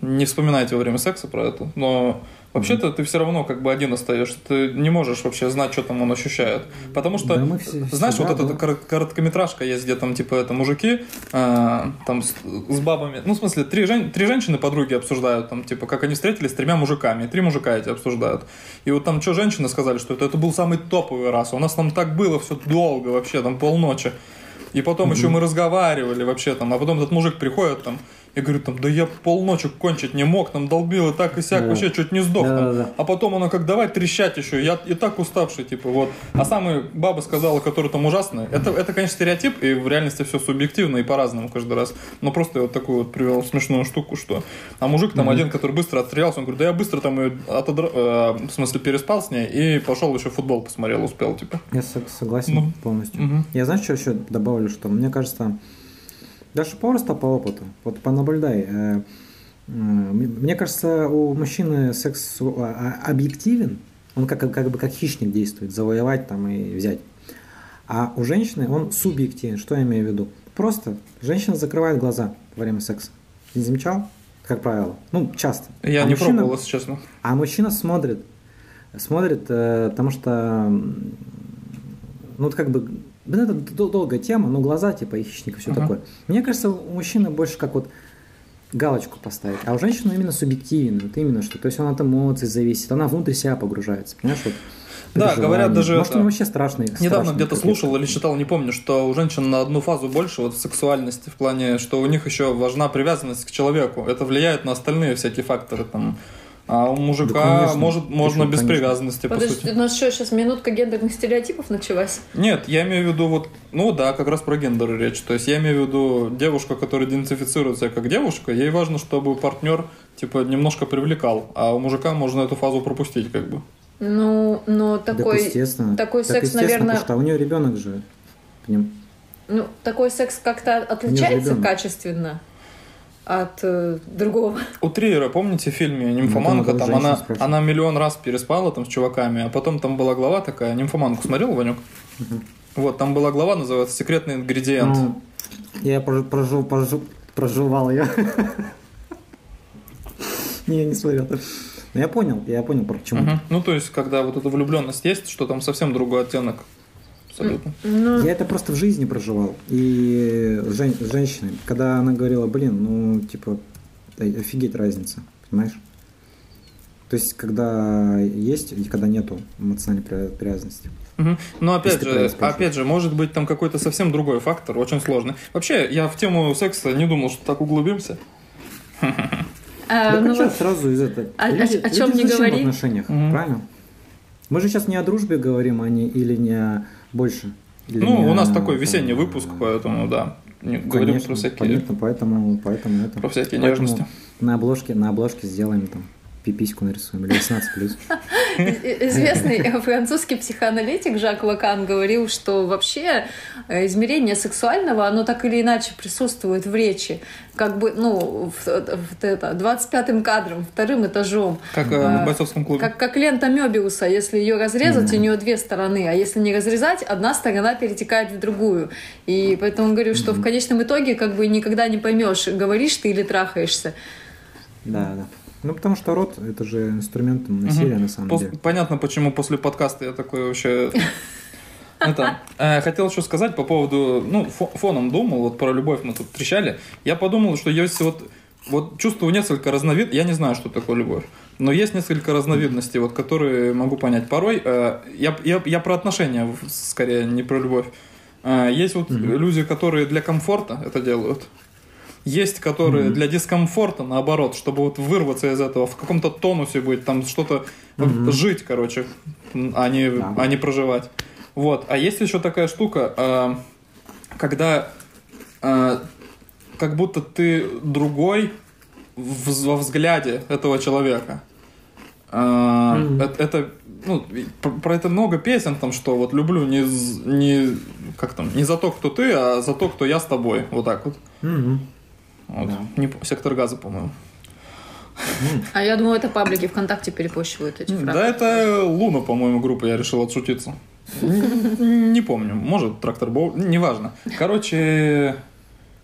Speaker 3: не вспоминайте во время секса про это, но вообще-то ты все равно как бы один остаешься, ты не можешь вообще знать, что там он ощущает. Потому что,
Speaker 2: Да все-
Speaker 3: знаешь,
Speaker 2: всегда,
Speaker 3: вот эта
Speaker 2: да.
Speaker 3: кор- короткометражка есть, где там, типа, это мужики, а, там, с, с бабами, ну, в смысле, три, жен- три женщины подруги обсуждают, там, типа, как они встретились с тремя мужиками, и три мужика эти обсуждают. И вот там что женщины сказали, что это, это был самый топовый раз, у нас там так было все долго вообще, там полночи. И потом еще мы разговаривали вообще там, а потом этот мужик приходит там, и говорит там, да я полночи кончить не мог, там долбил и так и сяк,
Speaker 2: Да.
Speaker 3: вообще чуть не сдох. там.
Speaker 2: Да-да-да.
Speaker 3: А потом она как давай трещать еще, я и так уставший, типа вот. А самая баба сказала, которая там ужасная, это, это конечно, стереотип, и в реальности все субъективно и по-разному каждый раз. Но просто я вот такую вот привел смешную штуку, что... А мужик там один, который быстро отстрелялся, он говорит, да я быстро там ее отодра- э, в смысле переспал с ней и пошел еще футбол посмотрел, успел, типа.
Speaker 2: Я со- согласен
Speaker 3: Ну,
Speaker 2: полностью.
Speaker 3: мгм.
Speaker 2: Я знаешь, что еще добавлю, что мне кажется, Даже просто по опыту. Вот понаблюдай. Э, Мне кажется, у мужчины секс а, а, объективен, он как, как бы как хищник действует, завоевать там и взять. А у женщины он субъективен. Что я имею в виду? Просто женщина закрывает глаза во время секса. Не замечал? Как правило. Ну, часто.
Speaker 3: Я
Speaker 2: А
Speaker 3: не
Speaker 2: мужчина-
Speaker 3: пробовал, если честно.
Speaker 2: А мужчина смотрит. Смотрит, э, потому что, ну, вот как бы, блин, это дол- долгая тема, но глаза, типа, и хищника, все
Speaker 3: Ага.
Speaker 2: такое. Мне кажется, у мужчины больше как вот галочку поставить, а у женщины именно субъективен, вот именно что, то есть он от эмоций зависит, она внутрь себя погружается, понимаешь, вот.
Speaker 3: Да, говорят даже
Speaker 2: Может, он вообще страшный.
Speaker 3: Недавно где-то слушал или читал, не помню, что у женщин на одну фазу больше вот сексуальности в плане, что у них еще важна привязанность к человеку. Это влияет на остальные всякие факторы там. А у мужика
Speaker 2: Да, конечно.
Speaker 3: может можно без
Speaker 2: конечно.
Speaker 3: привязанности, по
Speaker 4: Подожди,
Speaker 3: сути.
Speaker 4: у нас что, сейчас минутка гендерных стереотипов началась?
Speaker 3: Нет, я имею в виду вот, ну да, как раз про гендер речь. То есть я имею в виду девушка, которая идентифицирует себя как девушка, ей важно, чтобы партнер типа немножко привлекал, а у мужика можно эту фазу пропустить как бы.
Speaker 4: Ну, но
Speaker 2: Так,
Speaker 4: такой,
Speaker 2: естественно.
Speaker 4: такой
Speaker 2: Так,
Speaker 4: секс,
Speaker 2: естественно,
Speaker 4: наверное,
Speaker 2: Потому что у нее ребенок же.
Speaker 4: Ну, такой секс как-то отличается качественно от э, другого.
Speaker 3: У Триера, помните в фильме «Нимфоманка»,
Speaker 2: Ну, там
Speaker 3: там она, она миллион раз переспала там с чуваками, а потом там была глава такая, «Нимфоманку» смотрел, Ванюк? Вот, там была глава, называется «Секретный ингредиент».
Speaker 2: Ну, я прожу, прожу, проживал ее. Не, я не смотрел. Но я понял, я понял, про почему.
Speaker 3: Мгм. Ну, то есть, когда вот эта влюбленность есть, что там совсем другой оттенок. Абсолютно.
Speaker 4: Ну,
Speaker 2: Я это просто в жизни проживал. И с жен- с женщиной, когда она говорила, блин, ну, типа, да, офигеть разница, понимаешь? То есть, когда есть и когда нету эмоциональной привя- привязанности.
Speaker 3: Мгм. Но опять
Speaker 2: Если
Speaker 3: же, опять же, может быть там какой-то совсем другой фактор, очень сложный. Вообще, я в тему секса не думал, что так углубимся.
Speaker 4: а,
Speaker 2: Так
Speaker 4: ну
Speaker 2: а
Speaker 4: вот,
Speaker 2: сразу из этого?
Speaker 4: о- о-
Speaker 2: Люди-
Speaker 4: о чём
Speaker 2: люди
Speaker 4: не говори?
Speaker 2: в отношениях,
Speaker 3: Мгм.
Speaker 2: правильно? Мы же сейчас не о дружбе говорим, а не, или не о больше.
Speaker 3: Ну,
Speaker 2: не
Speaker 3: у нас такой весенний выпуск, поэтому да. Не, говорим
Speaker 2: Конечно,
Speaker 3: про всякие,
Speaker 2: понятно, поэтому, поэтому это.
Speaker 3: про всякие
Speaker 2: Поэтому
Speaker 3: нежности.
Speaker 2: На обложке, на обложке сделаем там пипиську нарисуем или 18 плюс.
Speaker 4: Известный французский психоаналитик Жак Лакан говорил, что вообще э, измерение сексуального, оно так или иначе присутствует в речи. Как бы, ну, в, в это, 25-м кадром, вторым этажом.
Speaker 3: Как э,
Speaker 4: А,
Speaker 3: в бойцовском клубе.
Speaker 4: Как, как лента Мебиуса, если ее разрезать, у нее две стороны, а если не разрезать, одна сторона перетекает в другую. И поэтому он говорил, что в конечном итоге как бы никогда не поймешь, говоришь ты или трахаешься.
Speaker 2: Да, да. Ну, потому что рот это же инструмент насилия на самом
Speaker 3: Пос-
Speaker 2: деле.
Speaker 3: Понятно, почему после подкаста я такой вообще... Это, э, хотел еще сказать по поводу, ну, фо- фоном думал, вот про любовь мы тут трещали. Я подумал, что есть вот, вот чувствую несколько разновид, я не знаю, что такое любовь, но есть несколько разновидностей, вот, которые могу понять. Порой, э, я, я, я про отношения, скорее, не про любовь. Э, есть вот люди, которые для комфорта это делают. Есть, которые для дискомфорта, наоборот, чтобы вот вырваться из этого, в каком-то тонусе быть, там что-то вот жить, короче, а не,
Speaker 2: Да.
Speaker 3: а не проживать. Вот. А есть еще такая штука, э, когда э, как будто ты другой во взгляде этого человека. Э,
Speaker 2: Мгм.
Speaker 3: это, это, ну, про, это много песен, там, что вот люблю не, не, как там, не за то, кто ты, а за то, кто я с тобой. Вот так вот.
Speaker 2: Мгм.
Speaker 3: Вот.
Speaker 2: Да.
Speaker 3: Не сектор газа, по-моему.
Speaker 4: А я думаю, это паблики ВКонтакте перепощивают эти фразы.
Speaker 3: Да, это Луна, по-моему, группа, я решил отшутиться. Не помню, может, трактор Боу, неважно. Короче,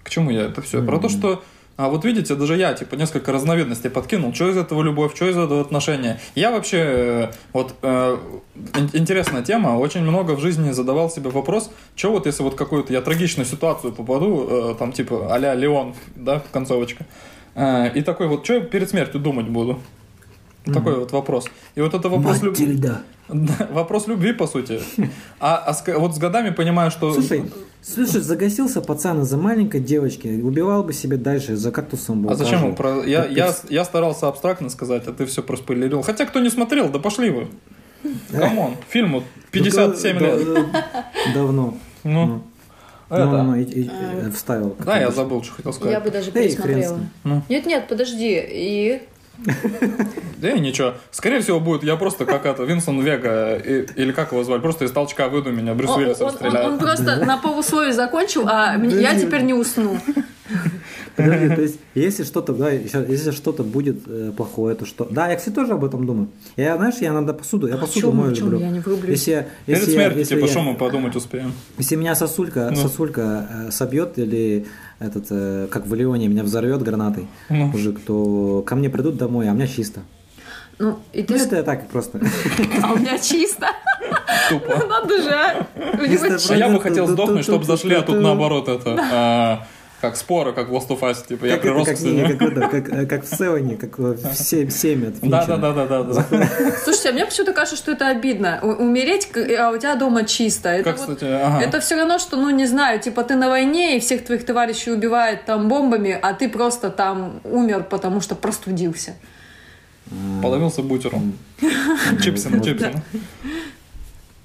Speaker 3: к чему я это все? Про то, что а вот видите, даже я, типа, несколько разновидностей подкинул. Что из этого любовь, что из этого отношения. Я вообще, э, вот, э, ин- интересная тема, очень много в жизни задавал себе вопрос, что вот если вот какую-то я трагичную ситуацию попаду, э, там, типа, а-ля Леон, да, концовочка, э, и такой вот, что я перед смертью думать буду? Такой вот вопрос. И вот это вопрос любви. Вопрос любви, по сути. А, а с- вот с годами понимаю, что...
Speaker 2: Слушай, слушай, загасился пацан из-за маленькой девочки, убивал бы себе дальше, за кактусом бы
Speaker 3: а зачем он про... Я, я, я старался абстрактно сказать, а ты все проспойлерил. Хотя, кто не смотрел, да пошли вы. Come on, фильму 57
Speaker 2: Ну,
Speaker 3: лет.
Speaker 2: да, да, Давно.
Speaker 3: Ну,
Speaker 2: Ну,
Speaker 3: это...
Speaker 2: ну, ну, и- и- и вставил.
Speaker 3: Да, я забыл, что хотел
Speaker 4: Я
Speaker 3: сказать.
Speaker 4: бы даже пересмотрела.
Speaker 3: Ну.
Speaker 4: Нет-нет, подожди. И
Speaker 3: Да и ничего. Скорее всего, будет я просто как это, Винсент Вега, или как его звали, просто из толчка выйду меня, Брюс
Speaker 4: он,
Speaker 3: Уиллисом
Speaker 4: он- он-
Speaker 3: стреляет.
Speaker 4: он просто на полусловие закончил, а я теперь не усну.
Speaker 2: Подожди, то есть, если что-то, да, если что-то будет э, плохое, то что? Да, я, кстати, тоже об этом думаю. Я, знаешь, я надо посуду, я
Speaker 4: О
Speaker 2: посуду
Speaker 4: чем,
Speaker 2: мою
Speaker 4: чем?
Speaker 2: люблю.
Speaker 4: Я не врублюсь.
Speaker 2: Если, я-
Speaker 3: Перед
Speaker 2: если, я-
Speaker 3: смертью,
Speaker 2: если
Speaker 3: типа,
Speaker 2: я-
Speaker 3: что мы подумать успеем?
Speaker 2: Если меня сосулька,
Speaker 3: Ну.
Speaker 2: сосулька э, собьет или этот, э, как в Леоне, меня взорвет гранатой,
Speaker 3: Ну.
Speaker 2: мужик, то ко мне придут домой, а у меня чисто.
Speaker 4: Ну, и ты...
Speaker 2: Ну, это я так просто.
Speaker 4: А у меня чисто.
Speaker 3: Тупо.
Speaker 4: Надо же, а.
Speaker 3: А я бы хотел сдохнуть, чтобы зашли, а тут наоборот это... Как споры, как в Last of Us, типа, я
Speaker 2: Как это,
Speaker 3: прирос к
Speaker 2: как, не,
Speaker 3: стене.
Speaker 2: как, это, как, э, как в Севене, как в семь, семь от
Speaker 3: Да,
Speaker 2: Финчера.
Speaker 3: да, да, да, да, да.
Speaker 4: Слушайте, а мне почему-то кажется, что это обидно. У- Умереть, к- а у тебя дома чисто. Это,
Speaker 3: Как,
Speaker 4: вот-
Speaker 3: кстати, ага.
Speaker 4: это все равно, что, ну, не знаю, типа ты на войне, и всех твоих товарищей убивают там бомбами, а ты просто там умер, потому что простудился.
Speaker 3: Подавился бутером. Чипсом, чипсом.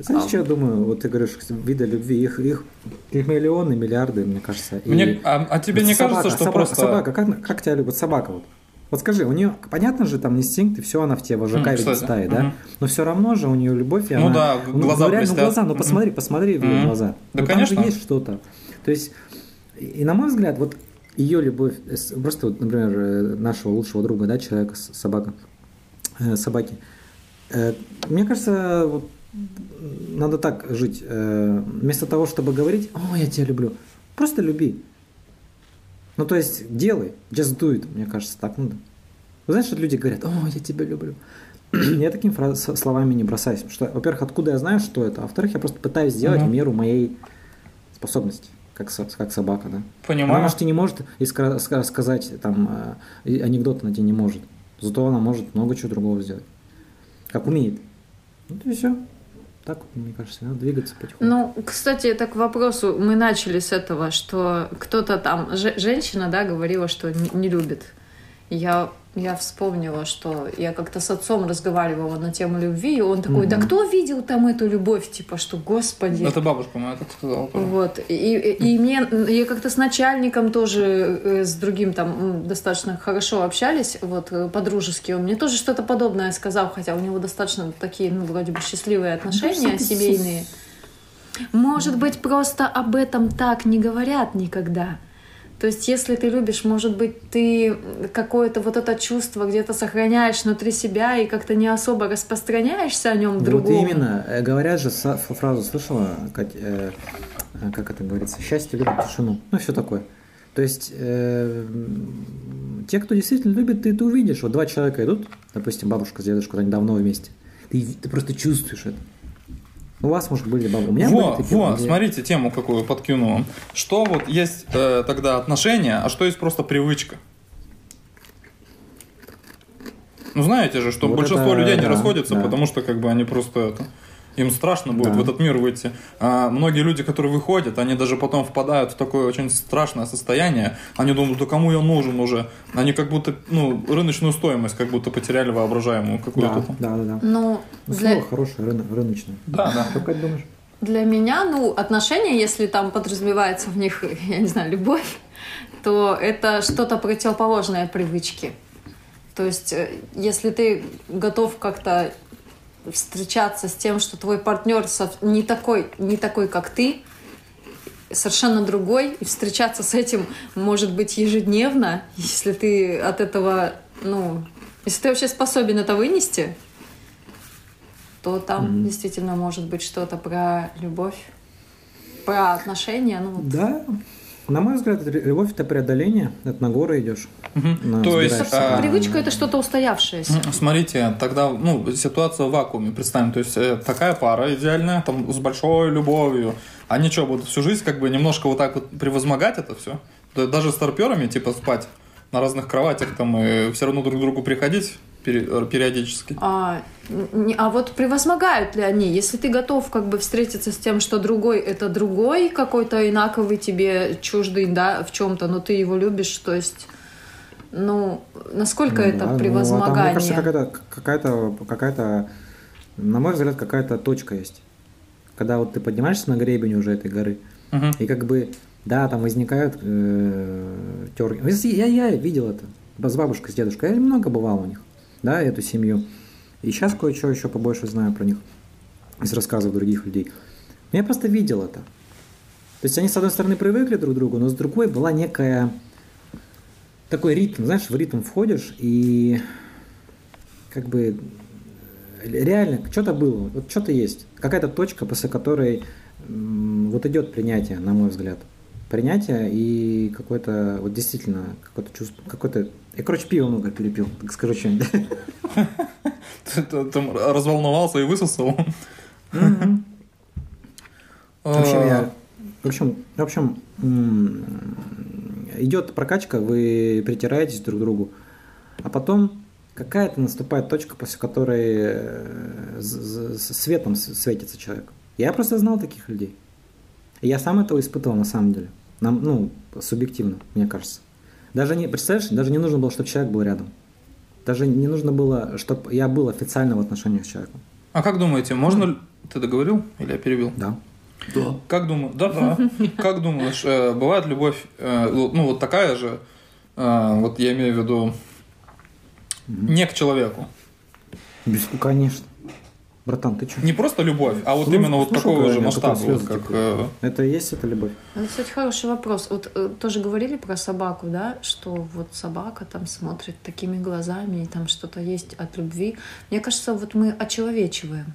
Speaker 2: Знаешь, что я думаю? Вот ты говоришь, виды любви, их, их, их миллионы, миллиарды, мне кажется. И
Speaker 3: Мне, а, а тебе
Speaker 2: вот
Speaker 3: не
Speaker 2: собака,
Speaker 3: кажется, что
Speaker 2: собака,
Speaker 3: просто...
Speaker 2: Собака, как, как тебя любит собака? Вот? Вот скажи, у нее, понятно же, там инстинкт, и все она в тебе, вожака
Speaker 3: М,
Speaker 2: видит
Speaker 3: кстати,
Speaker 2: стаи, да?
Speaker 3: мгм.
Speaker 2: Но все равно же у нее любовь, и
Speaker 3: Ну
Speaker 2: она...
Speaker 3: да,
Speaker 2: ну,
Speaker 3: глаза
Speaker 2: ну, реально, глаза, ну посмотри, посмотри в ее
Speaker 3: Мгм.
Speaker 2: глаза.
Speaker 3: Да,
Speaker 2: Ну, там
Speaker 3: конечно.
Speaker 2: же есть что-то. То есть, и, и на мой взгляд, вот ее любовь, э, просто вот, например, э, нашего лучшего друга, да, человека, собака, э, собаки, Мне кажется, вот надо так жить. Э, Вместо того, чтобы говорить, о, я тебя люблю, просто люби. Ну, то есть, делай, just do it, мне кажется, так надо. Вы знаете, что люди говорят, о, я тебя люблю. Я такими фраз- словами не бросаюсь. Потому что, во-первых, откуда я знаю, что это? А во-вторых, я просто пытаюсь сделать
Speaker 3: Мгм.
Speaker 2: меру моей способности, как, как собака, да. Она,
Speaker 3: Понимаю.
Speaker 2: может, и не может ска- сказать там э, и анекдот она тебе не может. Зато она может много чего другого сделать. Как умеет. Вот и все. Так, мне кажется, надо двигаться потихоньку.
Speaker 4: Ну, кстати, это к вопросу. Мы начали с этого, что кто-то там, же- женщина, да, говорила, что не, не любит. Я, я вспомнила, что я как-то с отцом разговаривала на тему любви, и он такой, да кто видел там эту любовь? Типа, что, господи.
Speaker 3: Это бабушка моя так сказала. тоже.
Speaker 4: Вот. И, и, и мне, я как-то с начальником тоже, э, с другим там достаточно хорошо общались, вот, э, по-дружески. Он мне тоже что-то подобное сказал, хотя у него достаточно такие, ну, вроде бы счастливые отношения семейные. Может быть, просто об этом так не говорят никогда. То есть, если ты любишь, может быть, ты какое-то вот это чувство где-то сохраняешь внутри себя и как-то не особо распространяешься о нем
Speaker 2: Вот
Speaker 4: другому.
Speaker 2: именно. Э, Говорят же, фразу слышала, э, э, как это говорится, счастье любит тишину. Ну, все такое. То есть, э, те, кто действительно любит, ты это увидишь. Вот два человека идут, допустим, бабушка с дедушкой, они давно вместе. Ты, ты просто чувствуешь это. У вас, может, были бабы. У меня
Speaker 3: Во,
Speaker 2: были такие.
Speaker 3: во,
Speaker 2: где-
Speaker 3: смотрите тему какую подкину. Что вот есть э, тогда отношения, а что есть просто привычка? Ну знаете же, что
Speaker 2: Вот
Speaker 3: большинство
Speaker 2: это
Speaker 3: людей не
Speaker 2: да,
Speaker 3: расходятся,
Speaker 2: да.
Speaker 3: потому что как бы они просто это, им страшно будет
Speaker 2: Да.
Speaker 3: в этот мир выйти. А многие люди, которые выходят, они даже потом впадают в такое очень страшное состояние. Они думают, да кому я нужен уже? Они как будто, ну, рыночную стоимость как будто потеряли воображаемую какую-то.
Speaker 2: Да, да, да, да.
Speaker 4: Ну,
Speaker 2: Ну,
Speaker 4: для,
Speaker 2: слово хорошее, рыно- рыночное.
Speaker 3: Да, да.
Speaker 2: Что, Кать, думаешь?
Speaker 4: Для меня, ну, отношения, если там подразумевается в них, я не знаю, любовь, то это что-то противоположное привычке. То есть, э, если ты готов как-то встречаться с тем, что твой партнер не такой, не такой, как ты, совершенно другой, и встречаться с этим может быть ежедневно, если ты от этого, ну, если ты вообще способен это вынести, то там
Speaker 2: Мгм.
Speaker 4: действительно может быть что-то про любовь, про отношения. Ну, вот.
Speaker 2: На мой взгляд, любовь это преодоление, это на горы идешь.
Speaker 3: Мгм.
Speaker 2: на-
Speaker 3: То есть, а,
Speaker 4: Привычка это что-то устоявшееся.
Speaker 3: Смотрите, тогда, ну, ситуация в вакууме, представим, то есть э, такая пара идеальная, там, с большой любовью, они что, будут всю жизнь как бы немножко вот так вот превозмогать это все? Даже с торперами, типа, спать на разных кроватях там и все равно друг к другу приходить э, периодически.
Speaker 4: А, не- а вот превозмогают ли они? Если ты готов как бы встретиться с тем, что другой это другой, какой-то инаковый тебе чуждый, да, в чем-то, но ты его любишь, то есть, ну, насколько это
Speaker 2: да, ну, а там,
Speaker 4: превозмогание?
Speaker 2: мне кажется, какая-то, какая-то, какая-то, на мой взгляд, какая-то точка есть. Когда вот ты поднимаешься на гребень уже этой горы,
Speaker 3: Мгм.
Speaker 2: и как бы, да, там возникают э, терки. Я, я видел это с бабушкой, с дедушкой. Я много бывал у них, да, эту семью. И сейчас кое-что еще побольше знаю про них из рассказов других людей. Но я просто видел это. То есть они, с одной стороны, привыкли друг к другу, но с другой была некая такой ритм, знаешь, в ритм входишь и как бы э, реально что-то было, вот что-то есть, какая-то точка, после которой вот идет принятие, на мой взгляд. Принятие и какое-то, вот действительно, какое-то чувство, какое-то... Я, короче, пиво много перепил, так скажу что-нибудь.
Speaker 3: Ты там разволновался и высосал.
Speaker 2: В общем,
Speaker 3: А,
Speaker 2: я, в общем, в общем, идет прокачка, вы притираетесь друг к другу, а потом какая-то наступает точка, после которой э, светом светится человек. Я просто знал таких людей. Я сам этого испытывал на самом деле. Нам, ну, субъективно, мне кажется. Даже не, представляешь, даже не нужно было, чтобы человек был рядом. Даже не нужно было, чтобы я был официально в отношениях с человеком.
Speaker 3: А как думаете, можно... ли- Ты договорил или я перебил?
Speaker 2: Да.
Speaker 3: Да. Как думаешь? Да, да. Как думаешь, э, бывает любовь, э, ну вот такая же, э, вот я имею в виду, не к человеку.
Speaker 2: Конечно. Братан, ты что?
Speaker 3: Не просто любовь, а вот
Speaker 2: Ну,
Speaker 3: именно вот такого же масштаба, вот как... э,
Speaker 2: Это и есть это любовь?
Speaker 4: Это, кстати, хороший вопрос. Вот э, тоже говорили про собаку, да, что вот собака там смотрит такими глазами, и там что-то есть от любви. Мне кажется, вот мы очеловечиваем.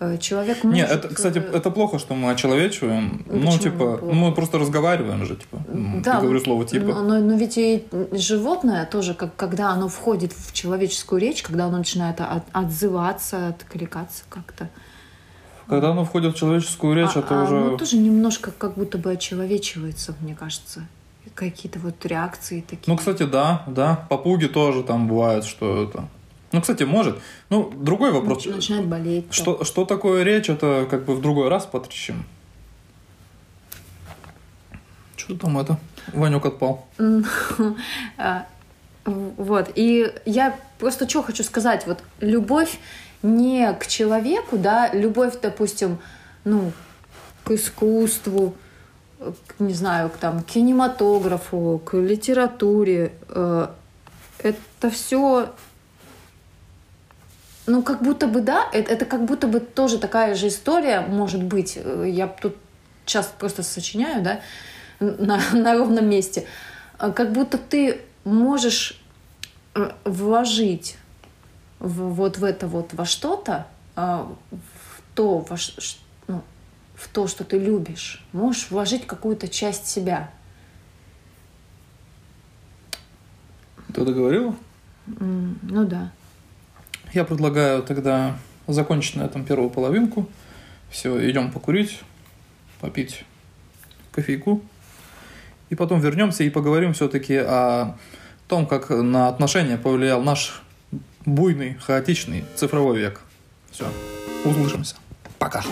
Speaker 4: Э, Человек может...
Speaker 3: Не, это, кстати,
Speaker 4: э,
Speaker 3: это плохо, что мы очеловечиваем.
Speaker 4: Ну,
Speaker 3: Ну,
Speaker 4: почему
Speaker 3: типа,
Speaker 4: плохо?
Speaker 3: мы просто разговариваем же, типа.
Speaker 4: Да,
Speaker 3: Я говорю слово типа.
Speaker 4: Но, но- но ведь и животное тоже, как, когда оно входит в человеческую речь, когда оно начинает от- отзываться, откликаться как-то.
Speaker 3: Когда оно входит в человеческую речь,
Speaker 4: а,
Speaker 3: это
Speaker 4: а
Speaker 3: уже...
Speaker 4: оно тоже немножко как будто бы очеловечивается, мне кажется. Какие-то вот реакции такие.
Speaker 3: Ну, кстати, да, да. Попуги тоже там бывает, что это... Ну, кстати, может. Ну, другой вопрос.
Speaker 4: Нач- начинает болеть.
Speaker 3: Что, что такое речь, это как бы в другой раз потрещим. Что там это? Ванюк отпал.
Speaker 4: А, Вот. И я просто что хочу сказать. Вот любовь не к человеку, да, любовь, допустим, ну, к искусству, к, не знаю, к там, кинематографу, к литературе. э, Это все ну, как будто бы, да, это, это как будто бы тоже такая же история, может быть. Э, Я тут сейчас просто сочиняю, да, на, на ровном месте. А Как будто ты можешь э, вложить в, вот в это вот во что-то, а, в то, во ну, в то, что ты любишь, можешь вложить какую-то часть себя.
Speaker 3: Ты договорила?
Speaker 4: М, Ну да.
Speaker 3: Я предлагаю тогда закончить на этом первую половинку. Все, идем покурить, попить кофейку. И потом вернемся и поговорим все-таки о том, как на отношения повлиял наш буйный, хаотичный цифровой век. Все, услышимся. Пока.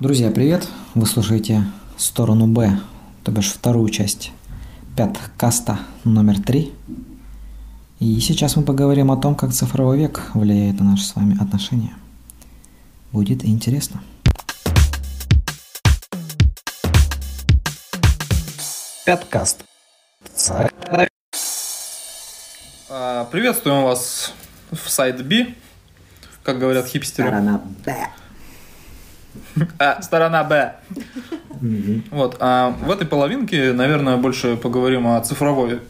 Speaker 1: Друзья, привет! Вы слушаете сторону Б, то бишь вторую часть пяткаста номер три. И сейчас мы поговорим о том, как цифровой век влияет на наши с вами отношения. Будет интересно. Пяткаст.
Speaker 3: А, Приветствуем вас в сайт B, как говорят хипстеры.
Speaker 2: Сторона Б.
Speaker 3: А, сторона Б. Вот, а в этой половинке, наверное, больше поговорим о цифровой,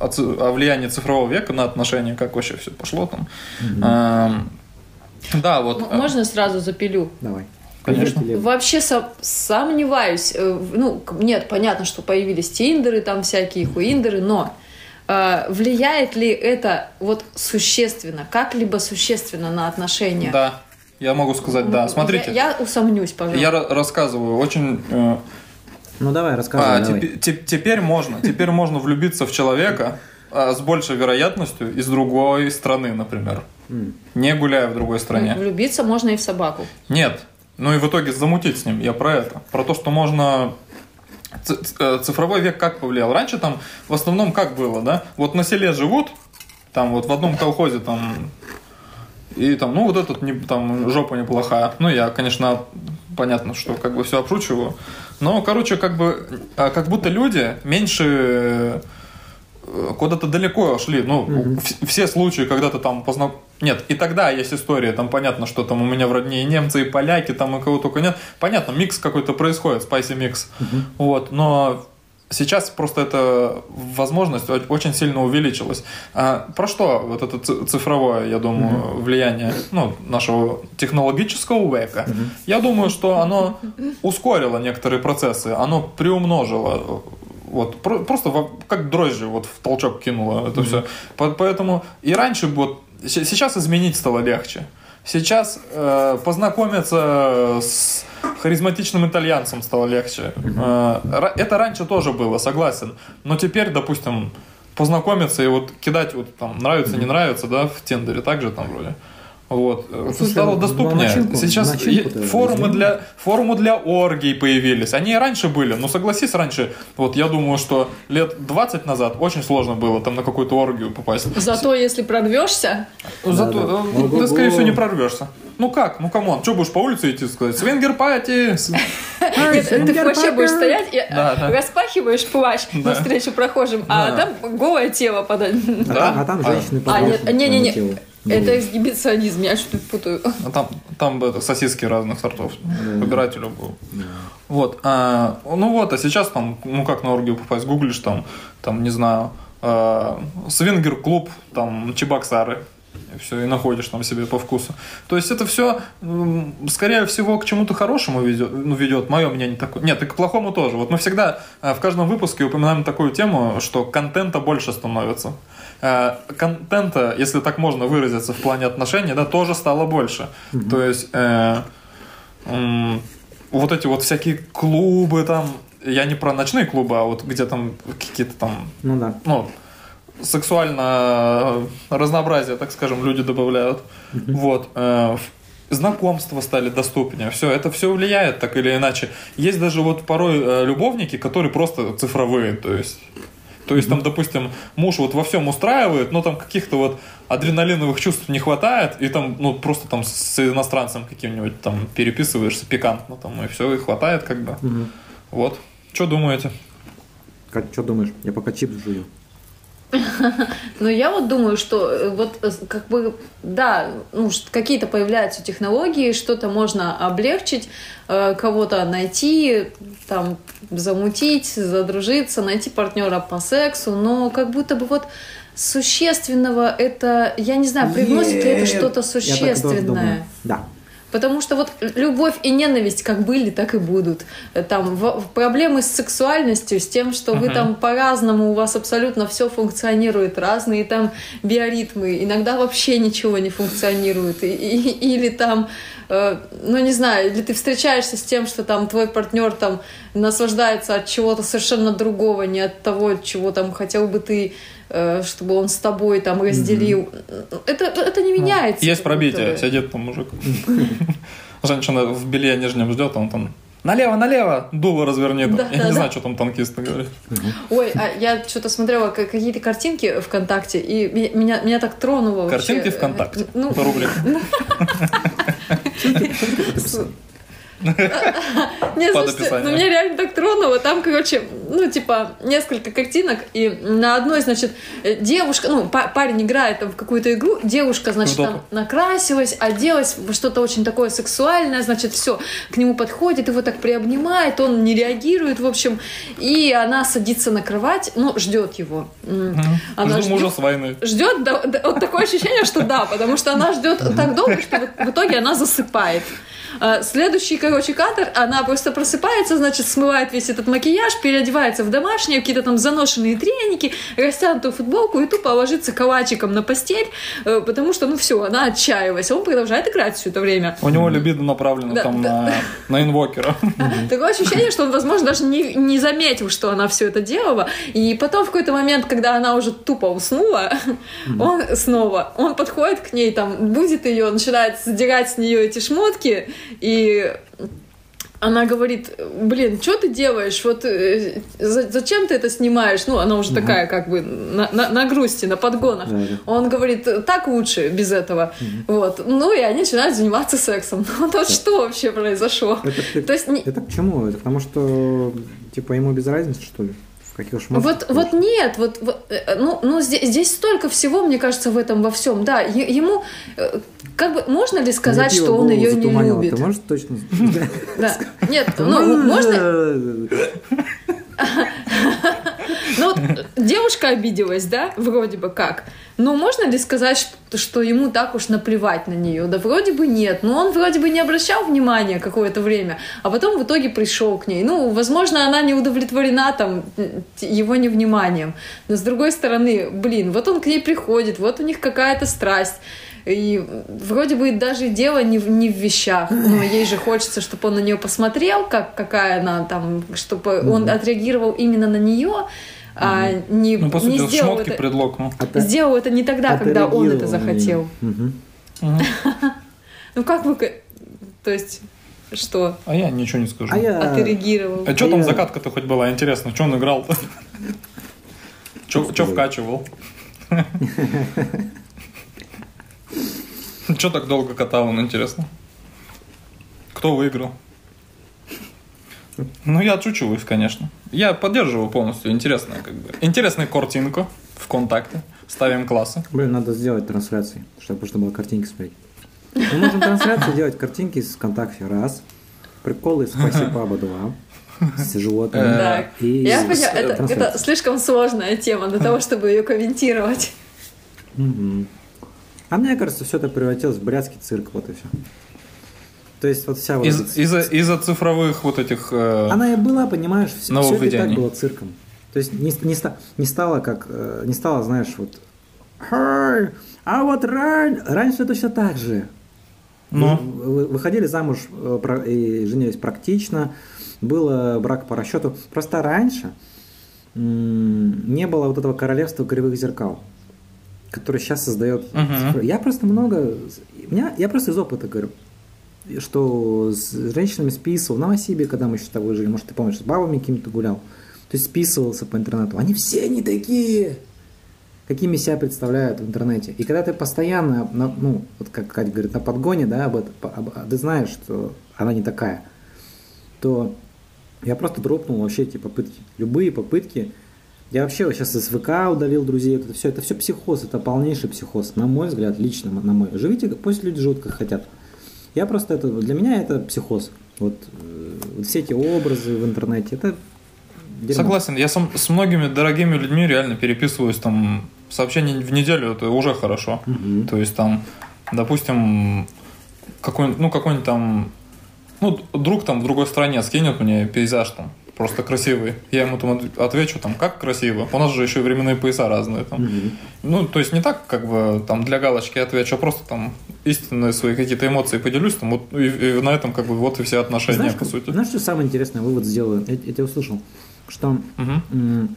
Speaker 3: о, ци- о влиянии цифрового века на отношения, как вообще все пошло там. А, да, вот. А,
Speaker 4: Можно сразу запилю?
Speaker 2: Давай.
Speaker 3: Конечно.
Speaker 4: Вообще со- сомневаюсь. Э, Ну, нет, понятно, что появились тиндеры, там всякие хуиндеры, но э, влияет ли это вот существенно, как-либо существенно на отношения?
Speaker 3: Да, я могу сказать, да.
Speaker 4: Ну,
Speaker 3: Смотрите,
Speaker 4: Я, я усомнюсь, пожалуйста.
Speaker 3: я ра- рассказываю. Очень. э,
Speaker 2: Ну давай, рассказывай.
Speaker 3: а,
Speaker 2: давай.
Speaker 3: тепе- те- теперь можно, теперь можно влюбиться в человека а, с большей вероятностью из другой страны, например. не гуляя в другой стране.
Speaker 4: Влюбиться можно и в собаку.
Speaker 3: Нет. Ну и в итоге замутить с ним. Я про это. Про то, что можно э, цифровой век как повлиял? Раньше там в основном как было, да? Вот на селе живут, там вот в одном колхозе там и там, ну вот этот не, там жопа неплохая. Ну я, конечно, понятно, что как бы все обшучиваю. Но, короче, как бы, а, как будто люди меньше э, куда-то далеко шли. Ну, в- все случаи, когда ты там познак... Нет, и тогда есть история, там понятно, что там у меня в родне и немцы, и поляки, там и кого только нет. Понятно, микс какой-то происходит, спайси микс. Вот, но сейчас просто эта возможность очень сильно увеличилась. А про что вот это цифровое, я думаю, влияние ну, нашего технологического века? Я думаю, что оно ускорило некоторые процессы, оно приумножило вот про- просто как дрожжи вот в толчок кинуло это все. Поэтому и раньше вот се- сейчас изменить стало легче. Сейчас э, познакомиться с харизматичным итальянцем стало легче. Э, это раньше тоже было, согласен. Но теперь, допустим, познакомиться и вот кидать вот там нравится, не нравится, да, в тендере также там вроде. Вот. Это
Speaker 2: Слушай,
Speaker 3: стало
Speaker 2: ну,
Speaker 3: доступнее.
Speaker 2: начинку-
Speaker 3: Сейчас
Speaker 2: начинку-то
Speaker 3: е- форумы для форумы для оргий появились. Они и раньше были, но согласись, раньше, вот я думаю, что лет 20 назад очень сложно было там на какую-то оргию попасть.
Speaker 4: Зато если прорвешься,
Speaker 3: Ну, Зато э, ты,
Speaker 2: Ого-го.
Speaker 3: скорее всего, не прорвешься. Ну как? Ну come on, что будешь по улице идти сказать? Swinger
Speaker 4: party! Ты вообще будешь стоять и
Speaker 3: Да, да.
Speaker 4: распахиваешь плащ
Speaker 3: Да.
Speaker 4: навстречу прохожим, а
Speaker 3: Да.
Speaker 4: там голое тело подать.
Speaker 2: А, там- а там
Speaker 3: А-
Speaker 2: женщины
Speaker 4: А, нет, не-не-не. Это эксгибиционизм, я что-то путаю.
Speaker 3: А Там, там это, сосиски разных сортов. Выбирать любую. Вот. а, ну вот, а сейчас там, ну как на оргию попасть, гуглишь там, там, не знаю, а, свингер-клуб, там, Чебоксары. И все, и находишь там себе по вкусу. То есть это все, скорее всего, к чему-то хорошему ведет, ну, ведет. Мое мнение такое. Нет, и к плохому тоже. Вот мы всегда э, в каждом выпуске упоминаем такую тему, что контента больше становится. Э, Контента, если так можно выразиться в плане отношений, да, тоже стало больше. То есть э, вот эти вот всякие клубы там, я не про ночные клубы, а вот где там какие-то там
Speaker 2: Ну да.
Speaker 3: ну, сексуально э, разнообразие, так скажем, люди добавляют. Вот. э, Знакомства стали доступнее. Все, это все влияет так или иначе. Есть даже вот порой э, любовники, которые просто цифровые, то есть. То есть там, допустим, муж вот во всем устраивает, но там каких-то вот адреналиновых чувств не хватает, и там, ну, просто там с иностранцем каким-нибудь там переписываешься пикантно там, и все, и хватает как бы. Вот. Что думаете?
Speaker 2: Как, что думаешь? Я пока чипс жую.
Speaker 4: Но я вот думаю, что э, вот э, как бы, да, ну, какие-то появляются технологии, что-то можно облегчить, э, кого-то найти, там, замутить, задружиться, найти партнера по сексу, но как будто бы вот существенного это, я не знаю, привносит ли это что-то существенное.
Speaker 2: Да.
Speaker 4: Потому что вот любовь и ненависть как были, так и будут. Там в- проблемы с сексуальностью, с тем, что вы там по-разному, у вас абсолютно все функционирует, разные там биоритмы, иногда вообще ничего не функционирует. И- и- или там, ну не знаю, или ты встречаешься с тем, что там твой партнер там наслаждается от чего-то совершенно другого, не от того, чего там хотел бы ты э, чтобы он с тобой там разделил. Это, это не меняется.
Speaker 3: Есть пробитие, сидит там мужик. Женщина в белье нижнем ждет, он там налево, налево, дуло разверни. там.
Speaker 4: Да,
Speaker 3: Я
Speaker 4: да,
Speaker 3: не
Speaker 4: да.
Speaker 3: знаю, что там танкисты говорят.
Speaker 4: Ой, а я что-то смотрела ка- какие-то картинки ВКонтакте, и меня, меня так тронуло вообще.
Speaker 3: Картинки ВКонтакте.
Speaker 4: Ну,
Speaker 3: По рублик.
Speaker 4: Не, слушайте, ну меня реально так тронуло. Там, короче, ну, типа, несколько картинок, и на одной, значит, э, девушка, ну, па- парень играет в какую-то игру, девушка, значит, там накрасилась, оделась во что-то очень такое сексуальное, значит, все, к нему подходит, его так приобнимает, он не реагирует, в общем, и она садится на кровать, ну, ждет его. Она
Speaker 3: мужа с войны.
Speaker 4: ждет, вот такое ощущение, что да, потому что она ждет так долго, что в итоге она засыпает. А, Следующий, короче, кадр, она просто просыпается, значит, смывает весь этот макияж, переодевается в домашние, какие-то там заношенные треники, растянутую футболку и тупо ложится калачиком на постель, э, потому что, ну все, она отчаялась. Он продолжает играть все это время.
Speaker 3: У него либидо направлено
Speaker 4: Да,
Speaker 3: там
Speaker 4: да.
Speaker 3: на, на инвокера.
Speaker 4: Такое ощущение, что он, возможно, даже не, не заметил, что она все это делала. И потом в какой-то момент, когда она уже тупо уснула, он снова, он подходит к ней, там, будет ее, начинает задирать с нее эти шмотки, и она говорит, блин, что ты делаешь? Вот э, за- зачем ты это снимаешь? Ну, она уже такая, как бы, на, на- на грусти, на подгонах.
Speaker 2: Да, да.
Speaker 4: Он говорит, так лучше без этого. Вот. Ну, и они начинают заниматься сексом. Ну, то что вообще произошло?
Speaker 2: Это,
Speaker 4: То есть, не-
Speaker 2: это к чему? Это потому что, типа, ему без разницы, что ли? В каких уж
Speaker 4: Вот, вот нет, вот, вот, э, ну, ну здесь, здесь столько всего, мне кажется, в этом во всем. Да, е- ему, э, как бы, можно ли сказать, что он ее не любит?
Speaker 2: Ты можешь точно...
Speaker 4: Да. Нет, ну, можно, Ну вот девушка обиделась, да, вроде бы как. Но можно ли сказать, что, что ему так уж наплевать на нее? Да вроде бы нет. Но он вроде бы не обращал внимания какое-то время, а потом в итоге пришел к ней. Ну, возможно, она не удовлетворена там его невниманием. Но с другой стороны, блин, вот он к ней приходит, вот у них какая-то страсть. И вроде бы даже дело не в, не в вещах, но ей же хочется, чтобы он на нее посмотрел, как, какая она там, чтобы он отреагировал именно на нее, а не,
Speaker 3: Ну, по
Speaker 4: не
Speaker 3: сути,
Speaker 4: сделал
Speaker 3: шмотки
Speaker 4: это,
Speaker 3: предлог, ну.
Speaker 4: сделал это не тогда, когда он это захотел. Ну как вы, то есть что,
Speaker 3: А я ничего не скажу.
Speaker 2: А я...
Speaker 4: отреагировал?
Speaker 3: А что
Speaker 2: А
Speaker 3: там
Speaker 2: я-
Speaker 3: закатка-то хоть была? Интересно, что он играл-то? Что вкачивал? Что так долго катал он, интересно? Кто выиграл? Ну, я отшучиваюсь, конечно. Я поддерживаю полностью. Интересная, как бы. Интересная картинка ВКонтакте. Ставим классы.
Speaker 2: Блин, надо сделать трансляции, чтобы чтобы было картинки смотреть. Мы можем трансляции делать картинки с ВКонтакте раз, приколы с Паба два, с животными.
Speaker 4: Да.
Speaker 2: и
Speaker 4: Я
Speaker 2: с
Speaker 4: это, слишком сложная тема для того, чтобы ее комментировать.
Speaker 2: А мне кажется, все это превратилось в брятский цирк, вот и все. То есть вот вся вот
Speaker 3: Из-
Speaker 2: эта-
Speaker 3: Из-за из-за цифровых вот этих... э,
Speaker 2: Она и была, понимаешь, все, это и так было цирком. То есть не, не, не стало как, э, не стало, знаешь, вот, «Хай, а вот ран- раньше точно так же.
Speaker 3: Ну,
Speaker 2: Вы- вы- выходили замуж э, и женились практично, было брак по расчету. Просто раньше не было вот этого королевства кривых зеркал, которое сейчас создает. Цифры. Я просто много, меня, я просто из опыта говорю, что с женщинами списывал в Новосибе, когда мы еще с тобой жили, может ты помнишь, с бабами какими-то гулял, то есть списывался по интернету. Они все не такие, какими себя представляют в интернете. И когда ты постоянно, ну, вот как Катя говорит, на подгоне, да, об этом, об- а ты знаешь, что она не такая, то я просто дропнул вообще эти попытки. Любые попытки. Я вообще сейчас из ВК удалил друзей. Это все, это все психоз, это полнейший психоз. На мой взгляд, лично на мой. Живите, пусть люди живут как хотят. Я просто это, для меня это психоз. Вот, э, вот все эти образы в интернете, это дерьмо.
Speaker 3: Согласен, я сам с многими дорогими людьми реально переписываюсь там сообщение в неделю, это уже хорошо.
Speaker 2: Мгм.
Speaker 3: То есть там, допустим, какой-нибудь, ну какой-нибудь там, ну друг там в другой стране скинет мне пейзаж там просто красивый, я ему там от- отвечу там как красиво. У нас же еще и временные пояса разные там.
Speaker 2: Мгм.
Speaker 3: Ну то есть не так как бы там для галочки отвечу, а просто там истинные свои какие-то эмоции поделюсь там вот и, и на этом как бы вот и все отношения
Speaker 2: Знаешь,
Speaker 3: по сути.
Speaker 2: знаешь, что самый интересный вывод сделаю? Я, я тебя услышал, что м,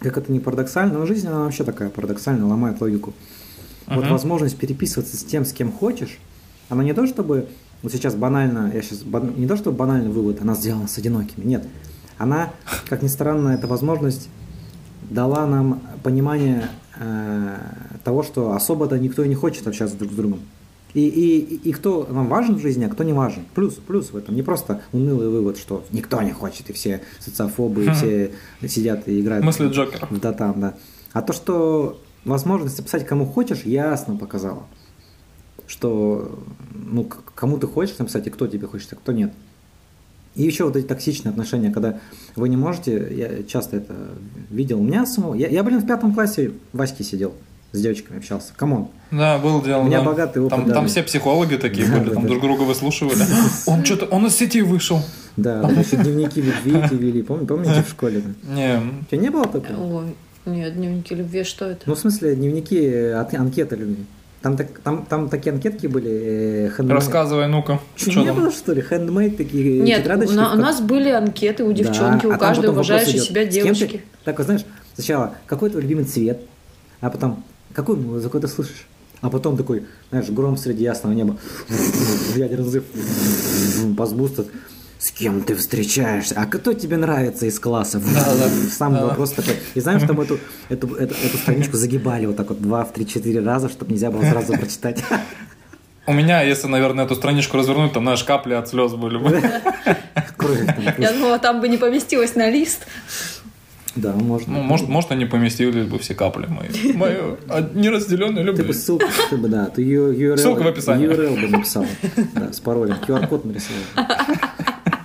Speaker 2: как это не парадоксально, но жизнь она вообще такая парадоксальная, ломает логику. Вот
Speaker 3: Мгм.
Speaker 2: возможность переписываться с тем, с кем хочешь, она не то чтобы, вот сейчас банально, я сейчас, не то чтобы банальный вывод, она сделана с одинокими, нет. Она, как ни странно, эта возможность дала нам понимание э, того, что особо-то никто и не хочет общаться друг с другом. И, и, и- кто нам важен в жизни, а кто не важен. Плюс, плюс в этом. Не просто унылый вывод, что никто не хочет, и все социофобы, и все сидят и играют.
Speaker 3: Мысли Джокера.
Speaker 2: В дотам, да. А то, что возможность написать кому хочешь, ясно показала. Что ну, кому ты хочешь написать, и кто тебе хочет, а кто нет. И еще вот эти токсичные отношения, когда вы не можете, я часто это видел, у меня самого, я, я блин, в пятом классе в Ваське сидел. с девочками общался. Come on.
Speaker 3: Да, был дело.
Speaker 2: У меня
Speaker 3: да.
Speaker 2: богатый опыт
Speaker 3: Там, там все психологи такие
Speaker 2: Да,
Speaker 3: были,
Speaker 2: да,
Speaker 3: там
Speaker 2: да.
Speaker 3: друг друга выслушивали. Он что-то, он из сети вышел.
Speaker 2: Да, да, еще дневники любви эти вели. Пом- Помните в школе?
Speaker 3: Не,
Speaker 2: У тебя не было такого?
Speaker 4: Ой, нет, дневники любви, что это?
Speaker 2: Ну, в смысле, дневники, анкеты любви. Там, так, там, там такие анкетки были. э, handmade.
Speaker 3: рассказывай, ну-ка. Что
Speaker 2: не
Speaker 3: там?
Speaker 2: было, что ли? Handmade такие
Speaker 4: Нет, у,
Speaker 2: тетрадочки?
Speaker 4: на- у нас были анкеты у
Speaker 2: Да,
Speaker 4: девчонки,
Speaker 2: а
Speaker 4: у
Speaker 2: там
Speaker 4: каждой уважающей
Speaker 2: идет,
Speaker 4: себя девушки.
Speaker 2: Так, вот знаешь, сначала, какой твой любимый цвет, а потом, какую музыку ты слышишь? А потом такой, знаешь, гром среди ясного неба, ядерный взрыв, пасбустер. С кем ты встречаешься? А кто тебе нравится из класса? Сам
Speaker 3: Да.
Speaker 2: вопрос такой. И знаешь, там эту, эту, эту, эту страничку загибали вот так вот два, в три, четыре раза, чтобы нельзя было сразу прочитать.
Speaker 3: У меня, если, наверное, эту страничку развернуть, там, знаешь, капли от слез были бы.
Speaker 4: Я думала, там бы не поместилось на лист.
Speaker 2: Да, можно.
Speaker 3: Ну, может, может, они поместились бы все капли мои. Мою неразделенную
Speaker 2: Ты бы
Speaker 3: любовь.
Speaker 2: ссылку, ты бы, да, ты URL,
Speaker 3: Ссылка в описании.
Speaker 2: URL бы написал, да, с паролем, QR-код нарисовал.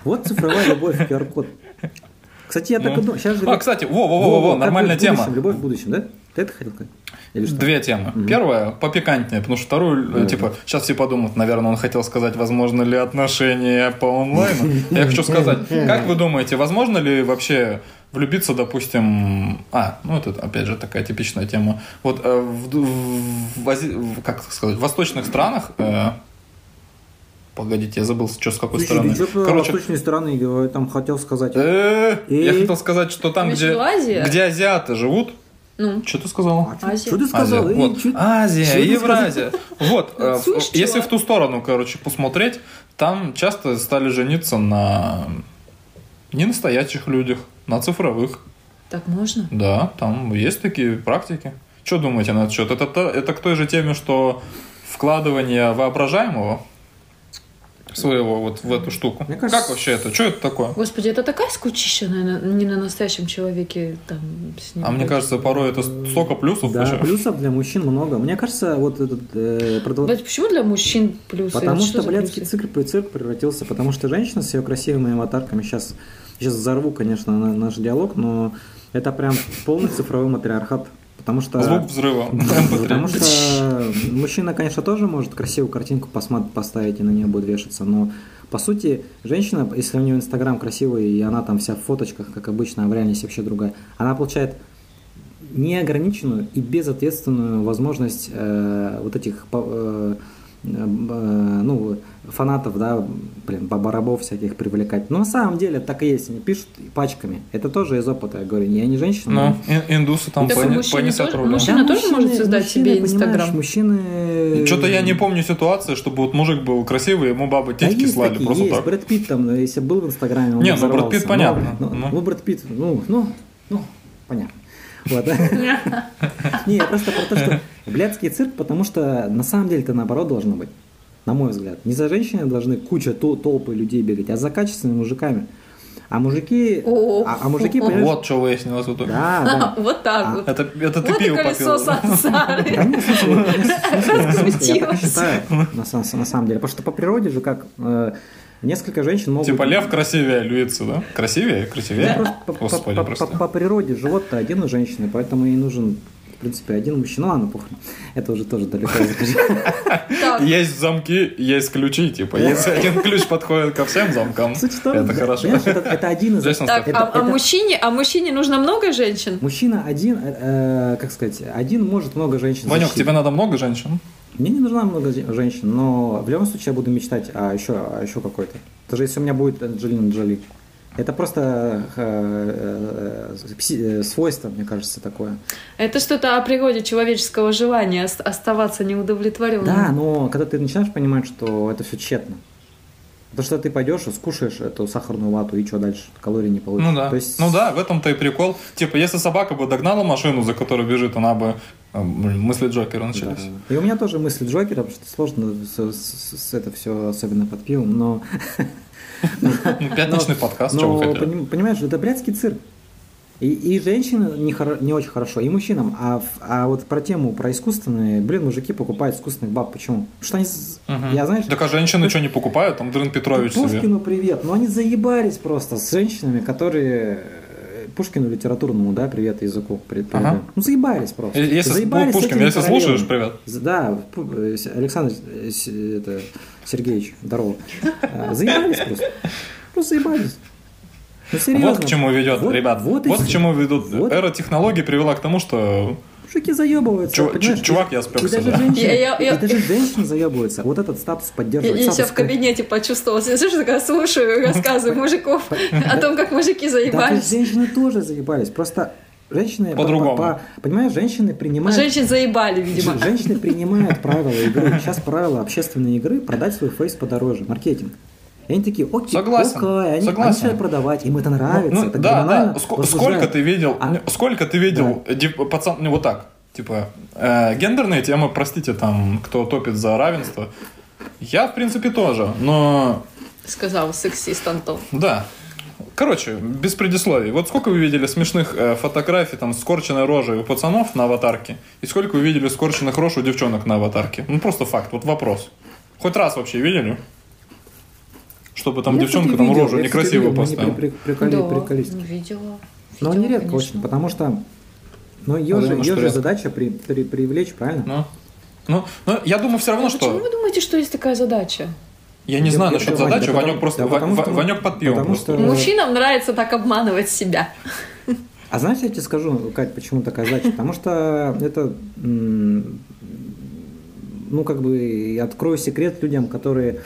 Speaker 2: Вот цифровая любовь, QR-код. Кстати, я так и
Speaker 3: Ну.
Speaker 2: думаю, сейчас же...
Speaker 3: А, кстати, во-во-во, нормальная тема.
Speaker 2: будущем, Любовь в будущем, да? Ты это хотел сказать?
Speaker 3: Две темы. Первая попикантнее, потому что вторую, э,
Speaker 2: Да.
Speaker 3: типа, сейчас все подумают, наверное, он хотел сказать, возможно ли отношения по онлайну. Я хочу сказать, как вы думаете, возможно ли вообще влюбиться, допустим, а, ну это опять же такая типичная тема. Вот э, в, в- в в- как сказать, в восточных странах, э, погодите, я забыл, что с какой
Speaker 2: Слушай,
Speaker 3: стороны.
Speaker 2: ты что
Speaker 3: Короче,
Speaker 2: восточные страны говорю, там хотел сказать?
Speaker 3: э, я хотел сказать, что там, где, где азиаты живут,
Speaker 4: Ну,
Speaker 3: что ты сказала?
Speaker 2: А,
Speaker 4: Азия.
Speaker 2: Что ты сказал?
Speaker 3: Азия. Вот.
Speaker 2: чё-
Speaker 3: Азия,
Speaker 2: чё ты
Speaker 3: Евразия. Вот, э, в-
Speaker 4: Слышь,
Speaker 3: если
Speaker 4: чувак.
Speaker 3: в ту сторону, короче, посмотреть, там часто стали жениться на не настоящих людях, на цифровых.
Speaker 4: так можно?
Speaker 3: Да, там есть такие практики. Что думаете на этот счет? Это, то- это к той же теме, что вкладывание воображаемого своего вот в эту штуку.
Speaker 2: Мне кажется-
Speaker 3: Как вообще это? Что это такое?
Speaker 4: Господи, это такая скучища, наверное, не на настоящем человеке там с ним
Speaker 3: А мне кажется, порой это столько плюсов
Speaker 2: Да,
Speaker 3: вообще.
Speaker 2: плюсов для мужчин много. Мне кажется, вот этот э, продол-
Speaker 4: Блядь, почему для мужчин плюсы?
Speaker 2: Потому что
Speaker 4: за
Speaker 2: блядский цирк, цирк превратился, потому что женщина с ее красивыми аватарками сейчас, сейчас взорву, конечно, на- наш диалог, но это прям полный цифровой матриархат. Потому что,
Speaker 3: Звук взрыва.
Speaker 2: потому
Speaker 3: MP3.
Speaker 2: что мужчина, конечно, тоже может красивую картинку поставить и на нее будет вешаться, но по сути, женщина, если у нее инстаграм красивый, и она там вся в фоточках, как обычно, а в реальности вообще другая, она получает неограниченную и безответственную возможность э, вот этих э, э, ну, фанатов, да, блин, бабарабов всяких привлекать. Но на самом деле так и есть, они пишут пачками. Это тоже из опыта, я говорю, я не женщина.
Speaker 3: Ну,
Speaker 2: но-
Speaker 3: ин- индусы там
Speaker 4: Так
Speaker 3: по,
Speaker 4: мужчины
Speaker 3: по несят
Speaker 4: тоже- мужчина
Speaker 2: Да,
Speaker 4: тоже может создать себе Инстаграм?
Speaker 2: Мужчины...
Speaker 3: Что-то я не помню ситуации, чтобы вот мужик был красивый, ему бабы
Speaker 2: Да
Speaker 3: титьки
Speaker 2: есть
Speaker 3: слали
Speaker 2: такие,
Speaker 3: просто
Speaker 2: есть.
Speaker 3: так.
Speaker 2: Брэд Питт там, если был в Инстаграме, он
Speaker 3: Не, ну, Брэд. Питт понятно.
Speaker 2: Ну,
Speaker 3: Ну.
Speaker 2: ну, Брэд Питт, ну, ну, ну, понятно. Вот. Не, я просто про то, что блядский цирк, потому что на самом деле это наоборот должно быть, на мой взгляд. Не за женщинами должны куча тол- толпы людей бегать, а за качественными мужиками. А мужики, а, а мужики, понимаешь,
Speaker 3: Вот что выяснилось в итоге.
Speaker 2: да, да.
Speaker 4: Вот так
Speaker 2: А,
Speaker 4: вот.
Speaker 3: Это, это ты
Speaker 4: Вот
Speaker 3: пиво
Speaker 4: колесо
Speaker 3: попил.
Speaker 4: сансары.
Speaker 2: Конечно, в смысле, в смысле, я так
Speaker 4: Раскрутилось.
Speaker 2: считаю, на, сам- на самом деле. Потому что по природе же как э, несколько женщин могут...
Speaker 3: Типа лев красивее львицы, да? Красивее? Красивее?
Speaker 2: Просто по, по-
Speaker 3: Господи,
Speaker 2: по-
Speaker 3: прости.
Speaker 2: по- по природе живот-то один у женщины, поэтому ей нужен, принципе, один мужчина. Ну ладно, похрен. Это уже тоже далеко
Speaker 3: Есть замки, есть ключи, типа. Если один ключ подходит ко всем замкам, это хорошо.
Speaker 2: это, один из...
Speaker 4: А, а мужчине, а мужчине нужно много женщин?
Speaker 2: Мужчина один, э, э, как сказать, один может много женщин
Speaker 3: Ванек, тебе надо много женщин?
Speaker 2: Мне не нужна много женщин, но в любом случае я буду мечтать о еще, о еще какой-то. Даже если у меня будет Анджелина Джоли. Это просто э, э, э, свойство, мне кажется, такое.
Speaker 4: Это что-то о природе человеческого желания ост- оставаться неудовлетворенным.
Speaker 2: Да, но когда ты начинаешь понимать, что это все тщетно. Потому что ты пойдешь и скушаешь эту сахарную вату, и что дальше? Калорий не получишь.
Speaker 3: Ну да.
Speaker 2: То есть,
Speaker 3: Ну да, в этом-то и прикол. Типа, если собака бы догнала машину, за которой бежит, она бы... блин, Мысли Джокера
Speaker 2: да.
Speaker 3: начались.
Speaker 2: И у меня тоже мысли Джокера, потому что сложно с, с- с- это все, особенно под пивом, но...
Speaker 3: Ну, пятничный подкаст,
Speaker 2: Но,
Speaker 3: вы хотели?
Speaker 2: поним- понимаешь, это блядский цирк. И, и женщинам не, хоро- не очень хорошо, и мужчинам. А, а вот про тему, про искусственные, блин, мужики покупают искусственных баб. Почему? Потому что они,
Speaker 3: Мгм.
Speaker 2: я знаешь,
Speaker 3: Так а женщины что не покупают? Там Дрын Петрович себе.
Speaker 2: Пушкину привет, но они заебались просто с женщинами, которые э, Пушкину литературному, да, привет языку. Привет, привет.
Speaker 3: Ага.
Speaker 2: Ну, заебались просто.
Speaker 3: Если
Speaker 2: заебались с
Speaker 3: Пушкин, если слушаешь, привет.
Speaker 2: Да, э, Александр э, это, Сергеевич, здорово. А, Заебались просто. Просто заебались. Ну, серьезно.
Speaker 3: Вот к чему ведет,
Speaker 2: Вот-
Speaker 3: ребят. Вот,
Speaker 2: Вот,
Speaker 3: к чему ведут.
Speaker 2: вот.
Speaker 3: Эра технологий привела к тому, что
Speaker 2: Мужики заебываются.
Speaker 3: Чу-
Speaker 2: понимаешь?
Speaker 3: чувак, я спекся,
Speaker 2: И даже
Speaker 3: да.
Speaker 2: женщины,
Speaker 4: Я- я- я-
Speaker 2: и даже женщины заебываются. Вот этот статус
Speaker 4: Я,
Speaker 2: поддерживает.
Speaker 4: я себя
Speaker 2: статус
Speaker 4: в кабинете почувствовала. Я слышу, такая слушаю рассказы мужиков о том, как мужики заебались.
Speaker 2: женщины тоже заебались. Просто женщины... по-
Speaker 3: По-другому.
Speaker 2: по- по- Понимаешь, женщины принимают...
Speaker 4: Женщин заебали, видимо.
Speaker 2: Женщины принимают правила игры. Сейчас правила общественной игры продать свой фейс подороже. Маркетинг. И они такие, окей,
Speaker 3: Согласен,
Speaker 2: окей, они,
Speaker 3: согласен.
Speaker 2: они начинают продавать, им это нравится,
Speaker 3: Ну,
Speaker 2: это
Speaker 3: да, да. Ск- сколько ты видел,
Speaker 2: А-
Speaker 3: сколько ты видел, дев- пацан, ну вот так, типа, э, гендерные темы, простите, там, кто топит за равенство, я, в принципе, тоже, но,
Speaker 4: Сказал сексист Антон.
Speaker 3: да, короче, без предисловий, вот сколько вы видели смешных э, фотографий, там, скорченной рожей у пацанов на аватарке, и сколько вы видели скорченных рож у девчонок на аватарке, ну, просто факт, вот вопрос, хоть раз вообще видели? Чтобы там
Speaker 2: Я,
Speaker 3: девчонка там
Speaker 2: видел,
Speaker 3: рожу
Speaker 2: я,
Speaker 3: некрасиво
Speaker 2: видел,
Speaker 3: поставила.
Speaker 2: при- при- приколи-
Speaker 4: Да,
Speaker 2: приколистки.
Speaker 4: видела.
Speaker 2: Но они редко
Speaker 4: конечно.
Speaker 2: очень, потому что ну, ее же, ее же задача при, при- привлечь, правильно?
Speaker 3: Ну, ну, ну, я думаю, все равно,
Speaker 4: А Почему
Speaker 3: что...
Speaker 4: вы думаете, что есть такая задача?
Speaker 3: Я не
Speaker 2: Я-
Speaker 3: знаю насчет
Speaker 2: Вань,
Speaker 3: задачи,
Speaker 2: да
Speaker 3: Ванек просто...
Speaker 2: да
Speaker 3: Ва-
Speaker 2: потому что-
Speaker 3: Ванек под
Speaker 2: потому
Speaker 3: просто.
Speaker 2: что-
Speaker 4: Мужчинам нравится так обманывать себя.
Speaker 2: А знаешь, я тебе скажу, Кать, почему такая задача? Потому что это, ну, как бы, открою секрет людям, которые,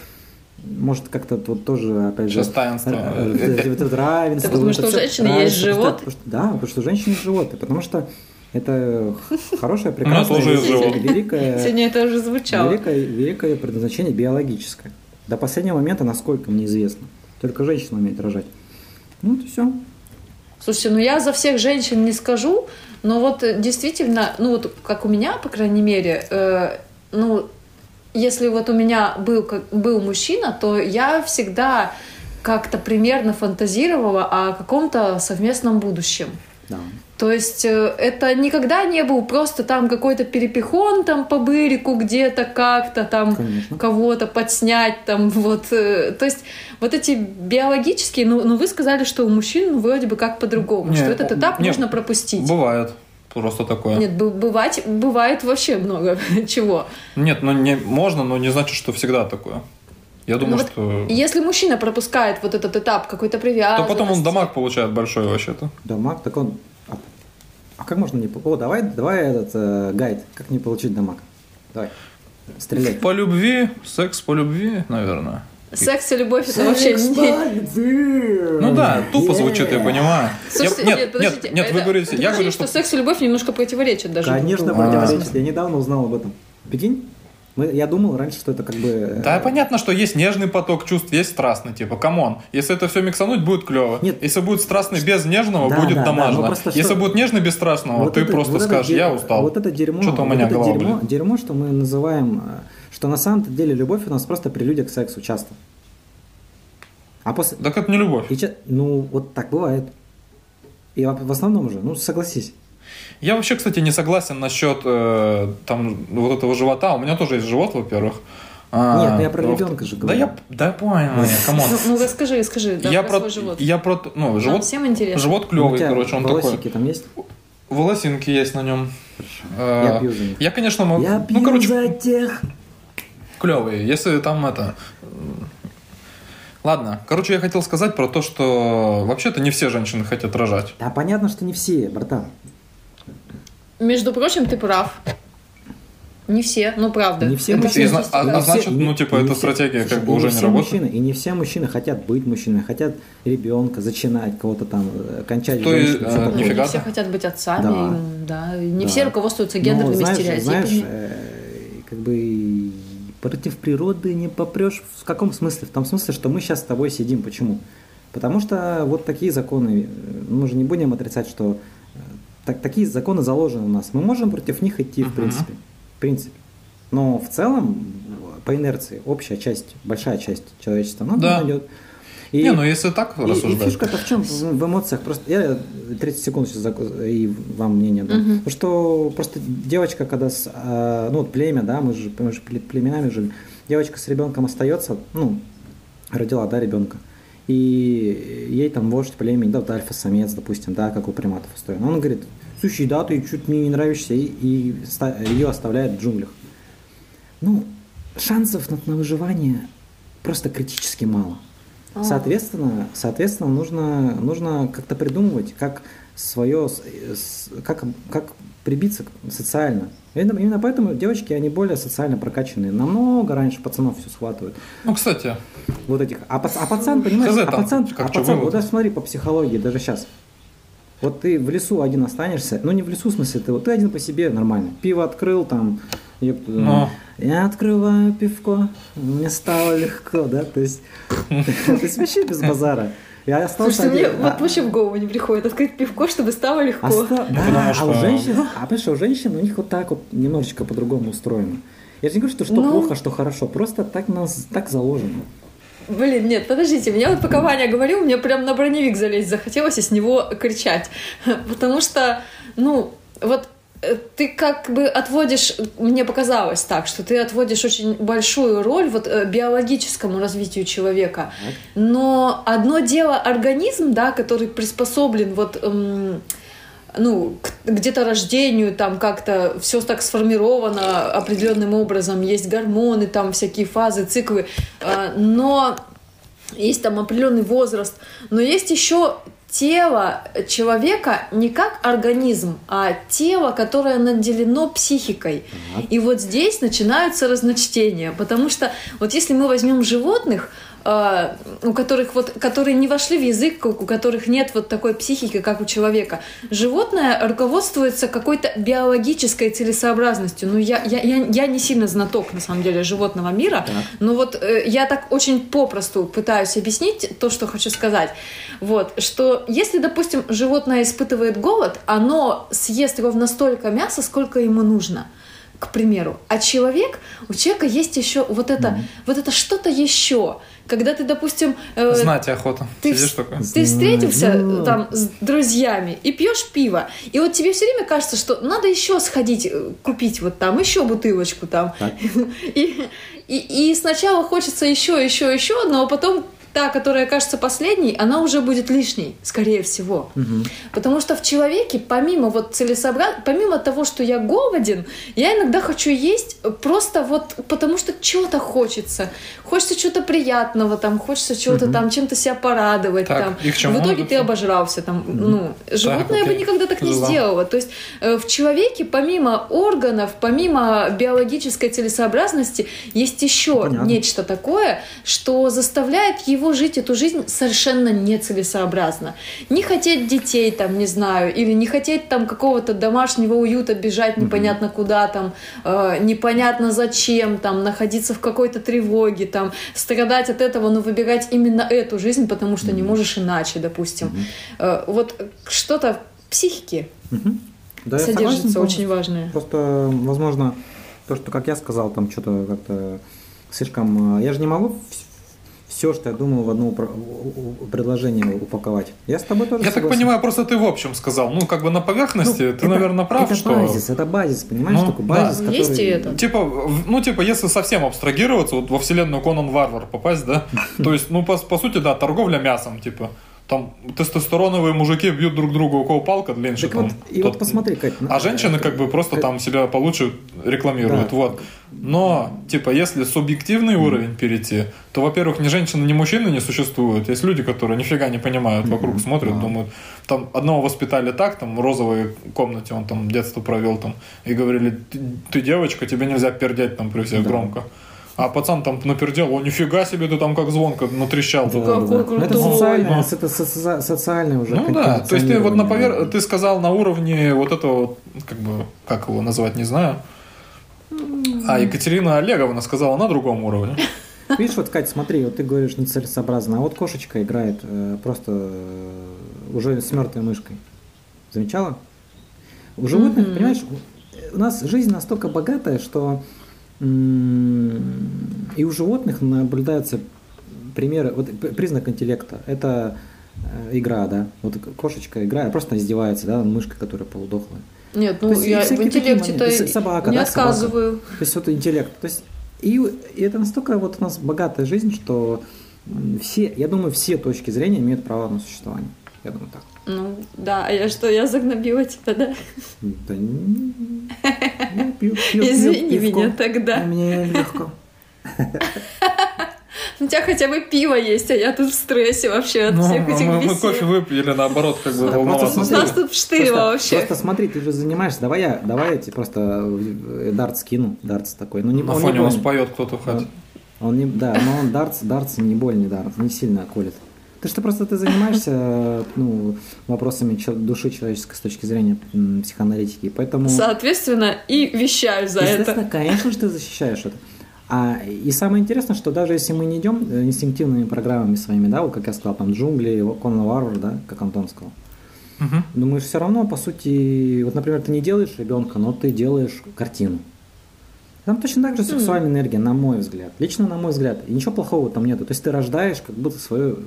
Speaker 2: может, как-то вот тоже, опять же...
Speaker 3: Сейчас таинство.
Speaker 2: э, вот это равенство.
Speaker 4: Потому что у женщины есть живот?
Speaker 2: Да, потому что у женщины есть живот. и Потому что это хорошая, прекрасная,
Speaker 3: тоже есть живот.
Speaker 2: великая,
Speaker 4: Сегодня это уже звучало.
Speaker 2: великое, великое предназначение биологическое. До последнего момента, насколько мне известно. Только женщина умеет рожать. Ну, вот и все.
Speaker 4: Слушайте, ну я за всех женщин не скажу, но вот э, действительно, ну вот как у меня, по крайней мере, э, ну если вот у меня был, как- был мужчина, то я всегда как-то примерно фантазировала о каком-то совместном будущем.
Speaker 2: Да.
Speaker 4: То есть э, это никогда не был просто там какой-то перепихон там по бырику где-то как-то там
Speaker 2: Конечно.
Speaker 4: кого-то подснять там вот. э, То есть вот эти биологические, ну, ну вы сказали, что у мужчин ну, вроде бы как по-другому, что этот этап
Speaker 3: не,
Speaker 4: нужно пропустить.
Speaker 3: Бывает. Просто такое.
Speaker 4: Нет, б- бывать, бывает вообще много чего.
Speaker 3: Нет, ну не можно, но не значит, что всегда такое. Я думаю,
Speaker 4: Ну вот
Speaker 3: что...
Speaker 4: Если мужчина пропускает вот этот этап какой-то
Speaker 3: То
Speaker 4: привязанности...
Speaker 3: потом он дамаг получает большой вообще-то.
Speaker 2: Да, маг, так он... А, как можно не... О, давай, давай этот э, гайд, как не получить дамаг. Давай, стреляй.
Speaker 3: По любви, секс по любви, наверное.
Speaker 4: Секс и любовь это вообще не...
Speaker 3: Ну да, тупо звучит, я понимаю.
Speaker 4: Слушайте,
Speaker 3: Я- нет,
Speaker 4: нет, подождите,
Speaker 3: нет, нет, вы
Speaker 4: это-
Speaker 3: говорите,
Speaker 4: это
Speaker 3: я говорю,
Speaker 4: что
Speaker 3: что...
Speaker 4: секс и любовь немножко противоречат даже.
Speaker 2: Конечно,
Speaker 4: другу.
Speaker 2: противоречит. Я недавно узнал об этом. Прикинь? Мы, я думал раньше, что это как бы... э,
Speaker 3: Да, понятно, что есть нежный поток чувств, есть страстный, типа, come on. Если это все миксануть, будет клево.
Speaker 2: Нет.
Speaker 3: Если будет страстный без нежного,
Speaker 2: Да,
Speaker 3: будет
Speaker 2: да, да,
Speaker 3: домажно.
Speaker 2: ну
Speaker 3: Если
Speaker 2: что-
Speaker 3: будет нежный без страстного,
Speaker 2: вот
Speaker 3: ты
Speaker 2: это-
Speaker 3: просто
Speaker 2: вот
Speaker 3: скажешь,
Speaker 2: де-
Speaker 3: я устал.
Speaker 2: Вот это дерьмо,
Speaker 3: Что-то у
Speaker 2: вот
Speaker 3: меня
Speaker 2: это
Speaker 3: голова
Speaker 2: дерьмо,
Speaker 3: болит.
Speaker 2: дерьмо, что мы называем, э, что на самом деле любовь у нас просто прелюдия к сексу часто. А после...
Speaker 3: Так это не любовь.
Speaker 2: и ну, вот так бывает. И в основном же, ну, согласись.
Speaker 3: Я вообще, кстати, не согласен насчет э, там вот этого живота. У меня тоже есть живот, во-первых. А,
Speaker 2: Нет, ну я про
Speaker 3: во-
Speaker 2: ребенка же
Speaker 3: Да
Speaker 2: говорю.
Speaker 3: я, да я понял, я, come on.
Speaker 4: Ну, ну расскажи, скажи, да,
Speaker 3: я
Speaker 4: про
Speaker 3: про,
Speaker 4: свой живот.
Speaker 3: я про, ну,
Speaker 4: Нам
Speaker 3: живот,
Speaker 4: всем интересно.
Speaker 3: живот
Speaker 2: Ну,
Speaker 3: клевый, короче, он
Speaker 2: волосики
Speaker 3: такой.
Speaker 2: там есть?
Speaker 3: Волосинки есть на нем.
Speaker 2: Я пью за них.
Speaker 3: Я, конечно, могу.
Speaker 2: Я пью
Speaker 3: ну, короче,
Speaker 2: за тех.
Speaker 3: клевые. Если там это. Ладно, короче, я хотел сказать про то, что вообще-то не все женщины хотят рожать.
Speaker 2: Да понятно, что не все, братан.
Speaker 4: Между прочим, ты прав. Не все, ну правда.
Speaker 2: Не все
Speaker 4: Это
Speaker 2: мужчины.
Speaker 3: Зна- а- а значит, ну, типа, эта
Speaker 2: все-
Speaker 3: стратегия как бы уже
Speaker 2: не
Speaker 3: не
Speaker 2: все
Speaker 3: работает.
Speaker 2: Мужчины, и не все мужчины хотят быть мужчиной, хотят ребенка, зачинать, кого-то там, э, кончать
Speaker 3: То есть,
Speaker 2: женщину,
Speaker 3: э, нифига.
Speaker 4: Не все хотят быть отцами,
Speaker 2: Да.
Speaker 4: да. Не
Speaker 2: Да.
Speaker 4: все руководствуются
Speaker 2: Но,
Speaker 4: гендерными
Speaker 2: знаешь,
Speaker 4: стереотипами.
Speaker 2: Знаешь, э, как бы против природы не попрешь. В каком смысле? В том смысле, что мы сейчас с тобой сидим. Почему? Потому что вот такие законы, э, мы же не будем отрицать, что так, такие законы заложены у нас. Мы можем против них идти, в
Speaker 3: Мгм.
Speaker 2: принципе. В принципе. Но в целом, по инерции, общая часть, большая часть человечества, ну,
Speaker 3: Да.
Speaker 2: идет. И,
Speaker 3: Не, ну если так
Speaker 2: и- и
Speaker 3: рассуждать.
Speaker 2: фишка-то в чем? В, в эмоциях. Просто я 30 секунд сейчас зак- и вам мнение дам.
Speaker 4: Мгм.
Speaker 2: Потому что просто девочка, когда с, а, ну вот племя, да, мы же, мы же пле- племенами жили, девочка с ребенком остается, ну, родила, да, ребенка. и ей там вождь племени, да, вот альфа-самец, допустим, да, как у приматов устроен. Он говорит, слушай, да, ты чуть мне не нравишься, и, и ее оставляет в джунглях. Ну, шансов на, на выживание просто критически мало.
Speaker 4: А.
Speaker 2: Соответственно, соответственно, нужно, нужно как-то придумывать, как свое, как, как прибиться социально. Именно, именно поэтому девочки, они более социально прокачанные. Намного раньше пацанов все схватывают.
Speaker 3: Ну, кстати,
Speaker 2: Вот этих. А, а пацан, понимаешь, а пацан, а пацан, вот даже смотри по психологии, даже сейчас. Вот ты в лесу один останешься, ну не в лесу, в смысле, ты вот ты один по себе нормально. Пиво открыл, там, ёпта,
Speaker 3: Ну.
Speaker 2: я открываю пивко, мне стало легко, да, то есть, то есть вообще без базара. Я остался
Speaker 4: Слушайте, мне
Speaker 2: один.
Speaker 4: вот
Speaker 2: а-
Speaker 4: вообще в голову не приходит открыть пивко, чтобы стало легко.
Speaker 2: Оста-
Speaker 3: Ну,
Speaker 2: Да,
Speaker 3: потому
Speaker 2: а
Speaker 3: что-
Speaker 2: у женщин, а понимаешь, у женщин у них вот так вот немножечко по-другому устроено. Я же не говорю, что что
Speaker 4: Ну.
Speaker 2: плохо, что хорошо, просто так нас так заложено.
Speaker 4: Блин, нет, подождите, меня вот пока Ваня говорил, мне прям на броневик залезть захотелось и с него кричать. Потому что, ну, вот э, ты как бы отводишь, мне показалось так, что ты отводишь очень большую роль вот э, биологическому развитию человека. Но одно дело организм, да, который приспособлен вот эм, ну, где-то рождению, там как-то все так сформировано определенным образом, есть гормоны, там всякие фазы, циклы, э, но есть там определенный возраст, но есть еще тело человека не как организм, а тело, которое наделено психикой. И вот здесь начинаются разночтения, потому что вот если мы возьмем животных, у которых вот, которые не вошли в язык, у которых нет вот такой психики, как у человека, животное руководствуется какой-то биологической целесообразностью. Ну, я, я, я, я не сильно знаток, на самом деле, животного мира, но вот э, я так очень попросту пытаюсь объяснить то, что хочу сказать. Вот, что если, допустим, животное испытывает голод, оно съест ровно столько мяса, сколько ему нужно к примеру. А человек, у человека есть еще вот это, вот это что-то еще. Когда ты, допустим, э,
Speaker 3: знать охота.
Speaker 4: ты,
Speaker 3: Сидишь такой.
Speaker 4: ты встретился э, там с друзьями и пьешь пиво, и вот тебе все время кажется, что надо еще сходить э, купить вот там еще бутылочку там,
Speaker 2: Так.
Speaker 4: и, и, и сначала хочется еще, еще, еще, но потом та, которая кажется последней, она уже будет лишней, скорее всего.
Speaker 2: Мгм.
Speaker 4: Потому что в человеке, помимо вот целесообраз... помимо того, что я голоден, я иногда хочу есть просто вот потому что чего-то хочется. Хочется чего-то приятного, там, хочется чего-то
Speaker 2: Мгм.
Speaker 4: там, чем-то себя порадовать.
Speaker 3: Так,
Speaker 4: там.
Speaker 3: и чему
Speaker 4: в итоге ты обожрался. Там, ну, животное бы
Speaker 3: окей.
Speaker 4: никогда так не
Speaker 3: Жила.
Speaker 4: сделало. То есть э, в человеке, помимо органов, помимо биологической целесообразности, есть еще
Speaker 2: Понятно.
Speaker 4: нечто такое, что заставляет его жить эту жизнь совершенно нецелесообразно. Не хотеть детей, там, не знаю, или не хотеть там какого-то домашнего уюта, бежать непонятно куда, там, э, непонятно зачем, там, находиться в какой-то тревоге, там, страдать от этого, но выбирать именно эту жизнь, потому что не можешь иначе, допустим. Э, вот что-то в психике.
Speaker 2: Да, я согласен
Speaker 4: содержится очень важное.
Speaker 2: Просто, возможно, то, что, как я сказал, там что-то как-то слишком... э, Я же не могу все, что я думаю, в одно предложение упаковать. Я с тобой тоже
Speaker 3: Я так
Speaker 2: согласен.
Speaker 3: понимаю, просто ты в общем сказал. Ну, как бы на поверхности,
Speaker 2: Ну,
Speaker 3: ты,
Speaker 2: это-
Speaker 3: наверное, прав,
Speaker 2: это
Speaker 3: что...
Speaker 2: базис, это базис, понимаешь,
Speaker 3: Ну,
Speaker 2: такой
Speaker 3: да.
Speaker 2: базис, который...
Speaker 4: Есть и это.
Speaker 3: Типа, ну, типа, если совсем абстрагироваться, вот во вселенную Конан Варвар попасть, да? То есть, ну, по, по сути, да, торговля мясом, типа. Там тестостероновые мужики бьют друг друга, у кого палка длиннее.
Speaker 2: Так
Speaker 3: там,
Speaker 2: вот, и
Speaker 3: тот-
Speaker 2: вот посмотри, Кать.
Speaker 3: А женщины как бы просто
Speaker 2: Кать,
Speaker 3: там себя получше рекламируют,
Speaker 2: Да.
Speaker 3: вот. Но, типа, если субъективный уровень перейти, то, во-первых, ни женщины, ни мужчины не существуют. Есть люди, которые нифига не понимают, вокруг смотрят,
Speaker 2: Да.
Speaker 3: думают, там одного воспитали так, там в розовой комнате он там детство провел там, и говорили, ты, ты девочка, тебе нельзя пердеть там при всех
Speaker 2: Да.
Speaker 3: громко. А пацан там напердел, о, нифига себе, ты там как звонко натрещал.
Speaker 2: Да,
Speaker 3: тут».
Speaker 2: да, да. Ну, Это
Speaker 4: крутой.
Speaker 2: социальное,
Speaker 3: Ну.
Speaker 2: это соци- социальное уже.
Speaker 3: Ну да, то есть ты вот на повер... ты сказал на уровне вот этого, как бы, как его назвать, не знаю. А Екатерина Олеговна сказала на другом уровне.
Speaker 2: Видишь, вот, Кать, смотри, вот ты говоришь нецелесообразно, а вот кошечка играет э, просто э, уже с мертвой мышкой. Замечала? У животных,
Speaker 4: Мгм.
Speaker 2: понимаешь, у нас жизнь настолько богатая, что м, и у животных наблюдаются примеры, вот признак интеллекта. Это э, игра, да. Вот кошечка играет, просто издевается, да, мышкой, которая полудохлая.
Speaker 4: Нет, ну
Speaker 2: есть
Speaker 4: я в интеллекте-то
Speaker 2: собака,
Speaker 4: не
Speaker 2: да, собака.
Speaker 4: отказываю.
Speaker 2: То есть вот интеллект. То есть и, и это настолько вот у нас богатая жизнь, что все, я думаю, все точки зрения имеют право на существование. Я думаю так.
Speaker 4: Ну, да, а я что, я загнобила тебя, да?
Speaker 2: Да не- я пью- пью- пью
Speaker 4: Извини меня тогда.
Speaker 2: Мне легко.
Speaker 4: У тебя хотя бы пиво есть, а я тут в стрессе вообще от
Speaker 3: Ну,
Speaker 4: всех этих
Speaker 3: мы, мы
Speaker 4: бесед.
Speaker 3: кофе выпили, наоборот, как бы
Speaker 2: Да,
Speaker 4: У нас тут штырило вообще.
Speaker 2: Просто смотри, ты же занимаешься. Давай я, давай я тебе просто э, дартс кину. Дартс такой. Ну, не,
Speaker 3: На
Speaker 2: он не
Speaker 3: фоне у нас
Speaker 2: больно.
Speaker 3: поет кто-то в хате.
Speaker 2: Он не, да, но он дартс, дартс не больный дартс, не сильно колет. Ты что просто ты занимаешься ну, вопросами души человеческой с точки зрения психоаналитики, поэтому
Speaker 4: Соответственно, и вещаю за это.
Speaker 2: конечно же, ты защищаешь это. А, и самое интересное, что даже если мы не идем э, инстинктивными программами своими, да, вот как я сказал, там джунгли, Конан Варвар, да, как Антон сказал,
Speaker 3: Мгм.
Speaker 2: но мы же все равно, по сути, вот, например, ты не делаешь ребенка, но ты делаешь картину. Там точно так же сексуальная энергия, на мой взгляд. Лично на мой взгляд. И ничего плохого там нету. То есть ты рождаешь как будто свою...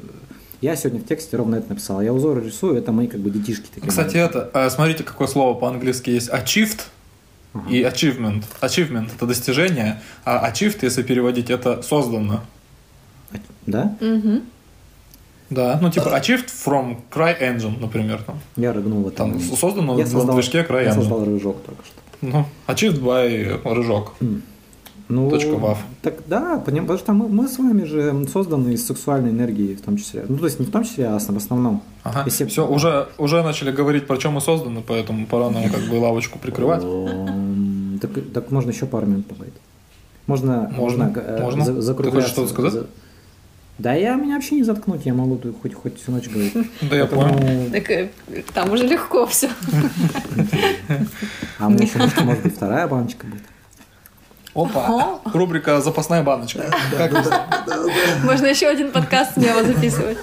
Speaker 2: Я сегодня в тексте ровно это написал. Я узоры рисую, это мои как бы детишки такие.
Speaker 3: Кстати, это, э, смотрите, какое слово по-английски есть. Achieved и achievement. Achievement – это достижение, а achieved, если переводить, это создано.
Speaker 2: Да?
Speaker 3: Да, ну типа achieved from Cry Engine, например, там.
Speaker 2: Я рыгнул в этом.
Speaker 3: Там создано
Speaker 2: я
Speaker 3: в
Speaker 2: создал,
Speaker 3: движке Cry
Speaker 2: я создал рыжок только что.
Speaker 3: Ну, achieved by рыжок.
Speaker 2: Ну,
Speaker 3: Точка вав.
Speaker 2: Так да, поним- потому что мы, мы с вами же созданы из сексуальной энергии в том числе. Ну, то есть не в том числе, а в основном.
Speaker 3: Ага.
Speaker 2: Если-
Speaker 3: Все, уже, уже начали говорить, про чем мы созданы, поэтому пора нам как бы лавочку прикрывать.
Speaker 2: Так, так можно еще пару минут поговорить. Можно,
Speaker 3: Можно,
Speaker 2: э,
Speaker 3: можно.
Speaker 2: за-
Speaker 3: Ты хочешь что-то сказать?
Speaker 2: За- Да я меня вообще не заткнуть, я могу хоть, хоть всю ночь говорить.
Speaker 3: Да я понял.
Speaker 4: Так э, там уже легко все.
Speaker 2: А может быть вторая баночка будет.
Speaker 3: Опа. Рубрика «Запасная баночка».
Speaker 4: Можно еще один подкаст смело записывать.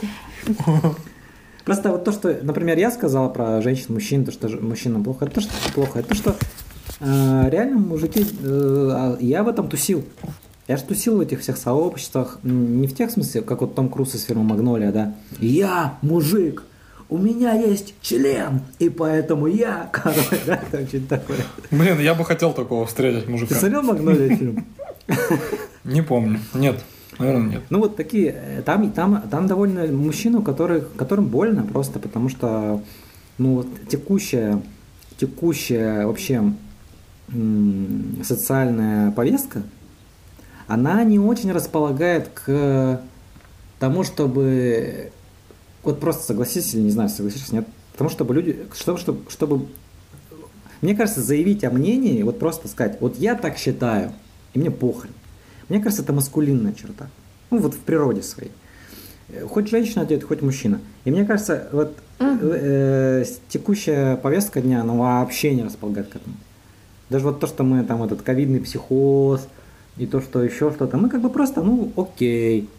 Speaker 2: Просто вот то, что, например, я сказала про женщин, мужчин, то, что мужчинам плохо, это то, что плохо, это то, что э, реально мужики, э, а я в этом тусил. Я же тусил в этих всех сообществах, не в тех смысле, как вот Том Круз из фирмы Магнолия, да. Я мужик, у меня есть член, и поэтому я король, да, там что-то такое.
Speaker 3: Блин, я бы хотел такого встретить
Speaker 2: Ты
Speaker 3: мужика.
Speaker 2: смотрел Магнолия фильм?
Speaker 3: Не помню. Нет. Наверное, нет.
Speaker 2: Ну вот такие, э, там, там, там довольно мужчины, у которых, которым больно просто, потому что, ну вот текущая, текущая вообще м, социальная повестка, она не очень располагает к тому, чтобы, вот просто согласись или не знаю, согласишься, нет, потому чтобы люди, чтобы, чтобы, чтобы, мне кажется, заявить о мнении, вот просто сказать, вот я так считаю, и мне похрен. Мне кажется, это маскулинная черта. Ну, вот в природе своей. Э, Хоть женщина делает, хоть мужчина. И мне кажется, вот э, э, текущая повестка дня, она вообще не располагает к этому. Даже вот то, что мы там этот ковидный психоз, и то, что еще что-то, мы как бы просто, ну, окей.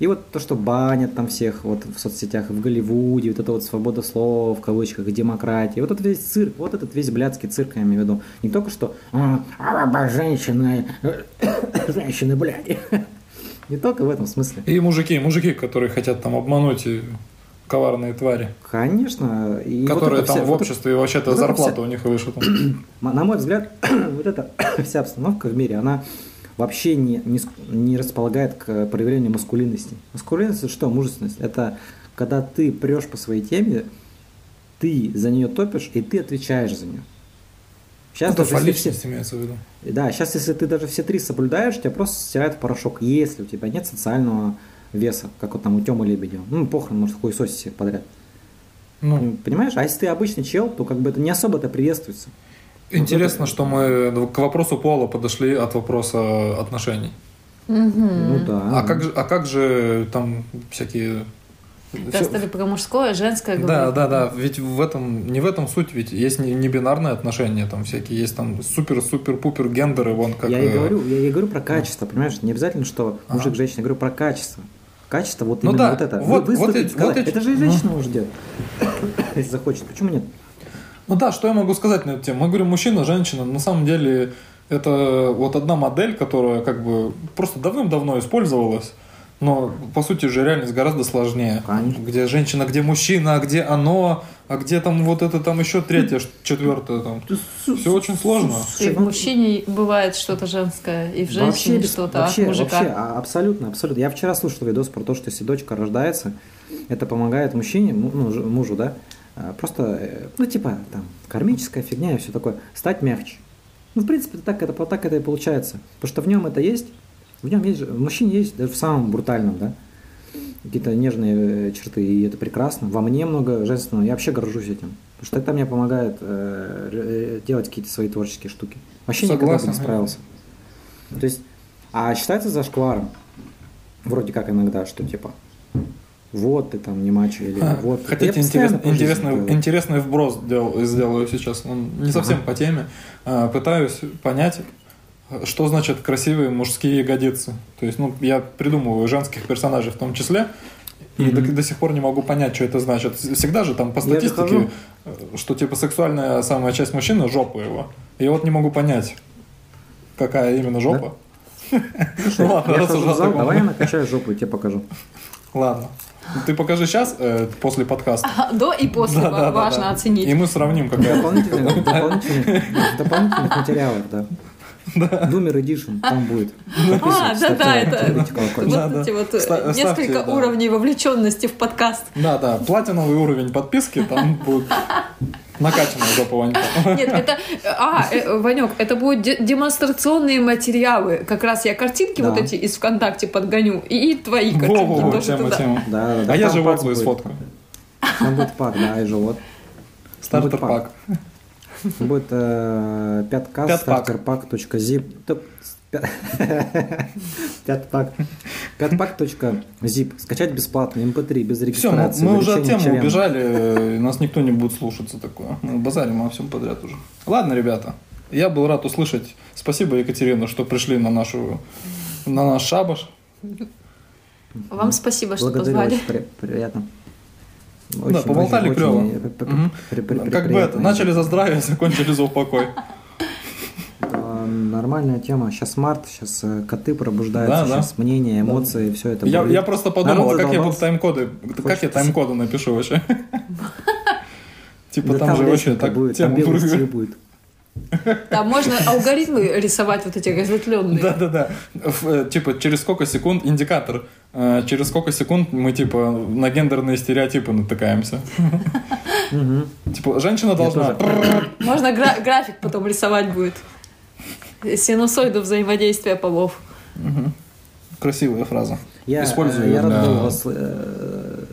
Speaker 2: И вот то, что банят там всех вот в соцсетях, в Голливуде, вот это вот свобода слова, в кавычках, демократия, вот этот весь цирк, вот этот весь блядский цирк, я имею в виду. Не только что «А, а, женщины, женщины, блядь. Не только в этом смысле.
Speaker 3: И мужики, мужики, которые хотят там обмануть и коварные твари,
Speaker 2: Конечно. И вот
Speaker 3: которые
Speaker 2: это
Speaker 3: там
Speaker 2: вся-
Speaker 3: в
Speaker 2: вот
Speaker 3: обществе вообще-то
Speaker 2: вот
Speaker 3: зарплата
Speaker 2: вся-
Speaker 3: у них выше. Там.
Speaker 2: На мой взгляд, вот эта вся обстановка в мире, она вообще не, не, не располагает к проявлению маскулинности. Маскулинность это что? Мужественность. Это когда ты прешь по своей теме, ты за нее топишь, и ты отвечаешь за нее. Сейчас
Speaker 3: Это
Speaker 2: даже если все-
Speaker 3: имеется в виду.
Speaker 2: Да, сейчас если ты даже все три соблюдаешь, тебя просто стирают в порошок, если у тебя нет социального веса, как вот там у Тёмы Лебедева. Ну, похрен, может, хуесосить всех подряд.
Speaker 3: Ну,
Speaker 2: Понимаешь? А если ты обычный чел, то как бы это не особо-то приветствуется.
Speaker 3: Интересно, что мы к вопросу пола подошли от вопроса отношений.
Speaker 2: Ну да.
Speaker 3: А как же, а как же там всякие...
Speaker 4: Да, стали про мужское, женское
Speaker 3: Да,
Speaker 4: говорить.
Speaker 3: да, да. Ведь в этом не в этом суть, ведь есть не, не бинарные отношения, там всякие есть там супер-супер-пупер гендеры, вон как.
Speaker 2: я и
Speaker 3: э,
Speaker 2: говорю, я и говорю про качество, понимаешь? Не обязательно, что мужик, женщина, я говорю про качество. Качество, вот
Speaker 3: Ну
Speaker 2: именно
Speaker 3: да,
Speaker 2: вот это.
Speaker 3: вот-
Speaker 2: Вы-
Speaker 3: вот
Speaker 2: сказать.
Speaker 3: вот
Speaker 2: Это же и
Speaker 3: ну.
Speaker 2: женщина может делать. Если захочет. Почему нет?
Speaker 3: Ну да, что я могу сказать на эту тему? Мы говорим мужчина, женщина. На самом деле это вот одна модель, которая как бы просто давным-давно использовалась. Но, по сути же, реальность гораздо сложнее.
Speaker 2: Конечно.
Speaker 3: Где женщина, где мужчина, а где оно, а где там вот это там еще третье, ш- четвертое там. Все очень сложно.
Speaker 4: И в мужчине бывает что-то женское, и в
Speaker 2: Вообще,
Speaker 4: женщине
Speaker 2: без-
Speaker 4: что-то
Speaker 2: вообще,
Speaker 4: от мужика.
Speaker 2: вообще, а- абсолютно, абсолютно. Я вчера слушал видос про то, что если дочка рождается, это помогает мужчине, му- ну, мужу, да, а, просто, э, ну, типа, там, кармическая фигня и все такое, стать мягче. Ну, в принципе, так это, так это и получается. Потому что в нем это есть, в нем есть, в мужчине есть, даже в самом брутальном, да, какие-то нежные э, черты, и это прекрасно. Во мне много женственного, я вообще горжусь этим. Потому что это мне помогает э, э, делать какие-то свои творческие штуки. Вообще никогда бы
Speaker 3: Согласен.
Speaker 2: не справился. То есть, а считается зашкваром, вроде как иногда, что типа, вот ты там не мачо или
Speaker 3: А,
Speaker 2: вот.
Speaker 3: Хотите интерес- интересный, интересный вброс дел- сделаю сейчас. Он не совсем по теме. А, Пытаюсь понять, что значит красивые мужские ягодицы. То есть, ну, я придумываю женских персонажей в том числе, и до, до сих пор не могу понять, что это значит. Всегда же там по статистике, э, что типа сексуальная самая часть мужчины жопа его. И я вот не могу понять, какая именно жопа.
Speaker 2: Слушай,
Speaker 3: Ладно,
Speaker 2: я
Speaker 3: раз уже
Speaker 2: давай я накачаю жопу и тебе покажу.
Speaker 3: Ладно. Ты покажи сейчас, э, после подкаста.
Speaker 4: А, До и после
Speaker 3: Да, да, да,
Speaker 4: важно
Speaker 3: да.
Speaker 4: оценить.
Speaker 3: И мы сравним, какая
Speaker 2: Дополнительных, дополнительных, дополнительных материалов, да. Думер Edition, там будет.
Speaker 4: А, это
Speaker 2: колокольчик.
Speaker 3: Да,
Speaker 4: вот
Speaker 3: да.
Speaker 4: эти вот э, несколько
Speaker 3: да.
Speaker 4: уровней вовлеченности в подкаст.
Speaker 3: Да, да, платиновый уровень подписки, там будет накачанная жопа Ванька.
Speaker 4: Нет, это... А, э, Ванек, это будут де- демонстрационные материалы. Как раз я картинки
Speaker 2: Да.
Speaker 4: вот эти из ВКонтакте подгоню. И, твои картинки
Speaker 3: Во-во-во,
Speaker 4: тоже
Speaker 3: тема,
Speaker 4: туда.
Speaker 3: тема.
Speaker 2: Да, да, да.
Speaker 3: А я живот свой
Speaker 2: будет.
Speaker 3: сфоткаю.
Speaker 2: Там будет пак, да, и живот.
Speaker 3: Стартер
Speaker 2: Будет
Speaker 3: пак.
Speaker 2: Будет э, пятка,
Speaker 3: Пятпак.
Speaker 2: Пятпак. Пятпак.zip. Скачать бесплатно, mp3, без
Speaker 3: Все, мы,
Speaker 2: регистрации.
Speaker 3: мы уже от темы
Speaker 2: члена.
Speaker 3: убежали, э, нас никто не будет слушаться такое. Мы базарим о всем подряд уже. Ладно, ребята, я был рад услышать. Спасибо, Екатерина, что пришли на нашу на наш шабаш.
Speaker 4: Вам спасибо, что
Speaker 2: Благодарю,
Speaker 4: позвали.
Speaker 2: очень при- приятно.
Speaker 3: да, поболтали
Speaker 2: очень,
Speaker 3: клево.
Speaker 2: очень,
Speaker 3: Мгм.
Speaker 2: при- при- при-
Speaker 3: Как бы это, начали за здравие, закончили за упокой.
Speaker 2: Да, Нормальная тема. Сейчас март, сейчас коты пробуждаются,
Speaker 3: Да, да.
Speaker 2: сейчас мнения, эмоции, все это.
Speaker 3: Я, я просто подумал, а как я буду тайм-коды, как я
Speaker 2: Хочется-
Speaker 3: тайм-коды напишу вообще? Типа
Speaker 2: Да
Speaker 3: там же вообще так
Speaker 2: будет, там
Speaker 3: тема
Speaker 2: будет.
Speaker 4: Там можно алгоритмы рисовать вот эти разветвленные.
Speaker 3: Да-да-да. Э, Типа через сколько секунд индикатор. э, Через сколько секунд мы типа на гендерные стереотипы натыкаемся. Типа женщина должна...
Speaker 4: Можно гра- график потом рисовать будет. Синусоиду взаимодействия полов.
Speaker 3: Мгм. Красивая фраза.
Speaker 2: Я,
Speaker 3: Использую
Speaker 2: э,
Speaker 3: её
Speaker 2: я рад
Speaker 3: для-
Speaker 2: был вас, э,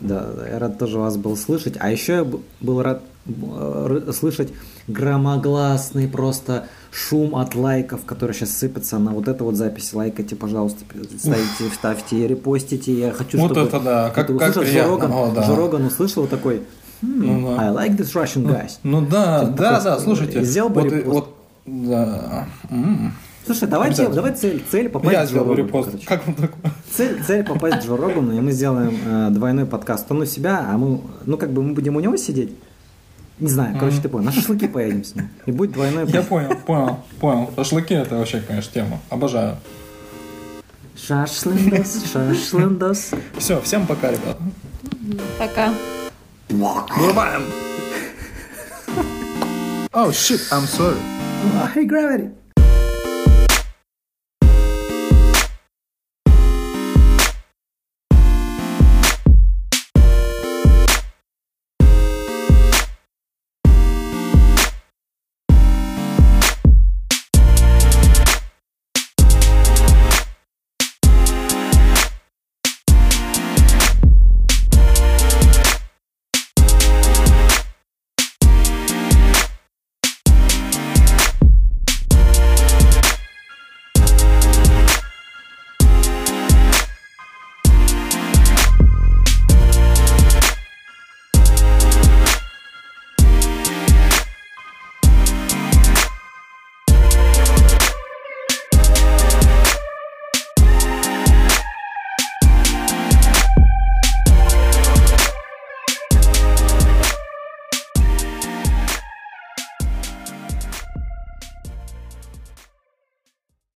Speaker 2: да, да, я рад тоже вас был слышать. А еще я был рад э, слышать громогласный просто шум от лайков, который сейчас сыпется на вот эту вот запись. Лайкайте, пожалуйста, ставите, ставьте, репостите. Я хочу,
Speaker 3: Вот
Speaker 2: чтобы
Speaker 3: это да, как-
Speaker 2: это
Speaker 3: как
Speaker 2: услышал
Speaker 3: приятно.
Speaker 2: Жороган,
Speaker 3: О, да.
Speaker 2: Жороган услышал такой, «Hmm,
Speaker 3: Ну да.
Speaker 2: I like this Russian guys.
Speaker 3: Ну да,
Speaker 2: Типа
Speaker 3: да, да, слушайте.
Speaker 2: сделал бы
Speaker 3: Вот, и-
Speaker 2: репост.
Speaker 3: вот, да. М.
Speaker 2: Слушай, давайте, давай цель, цель попасть
Speaker 3: Я
Speaker 2: в Джо
Speaker 3: сделал
Speaker 2: Рогана,
Speaker 3: репост.
Speaker 2: короче.
Speaker 3: Как он такой?
Speaker 2: Цель, цель попасть к Джо Рогану, и мы сделаем э, двойной подкаст. Он у себя, а мы, ну как бы мы будем у него сидеть. Не знаю, короче, ты понял. На шашлыки поедем с ним. И будет двойной
Speaker 3: Я понял, понял, понял. Шашлыки это вообще, конечно, тема. Обожаю.
Speaker 2: Шашлындос, шашлындос.
Speaker 3: Все, всем пока, ребята.
Speaker 4: Пока.
Speaker 3: Вырубаем. Oh shit, I'm sorry.
Speaker 2: Hey, gravity.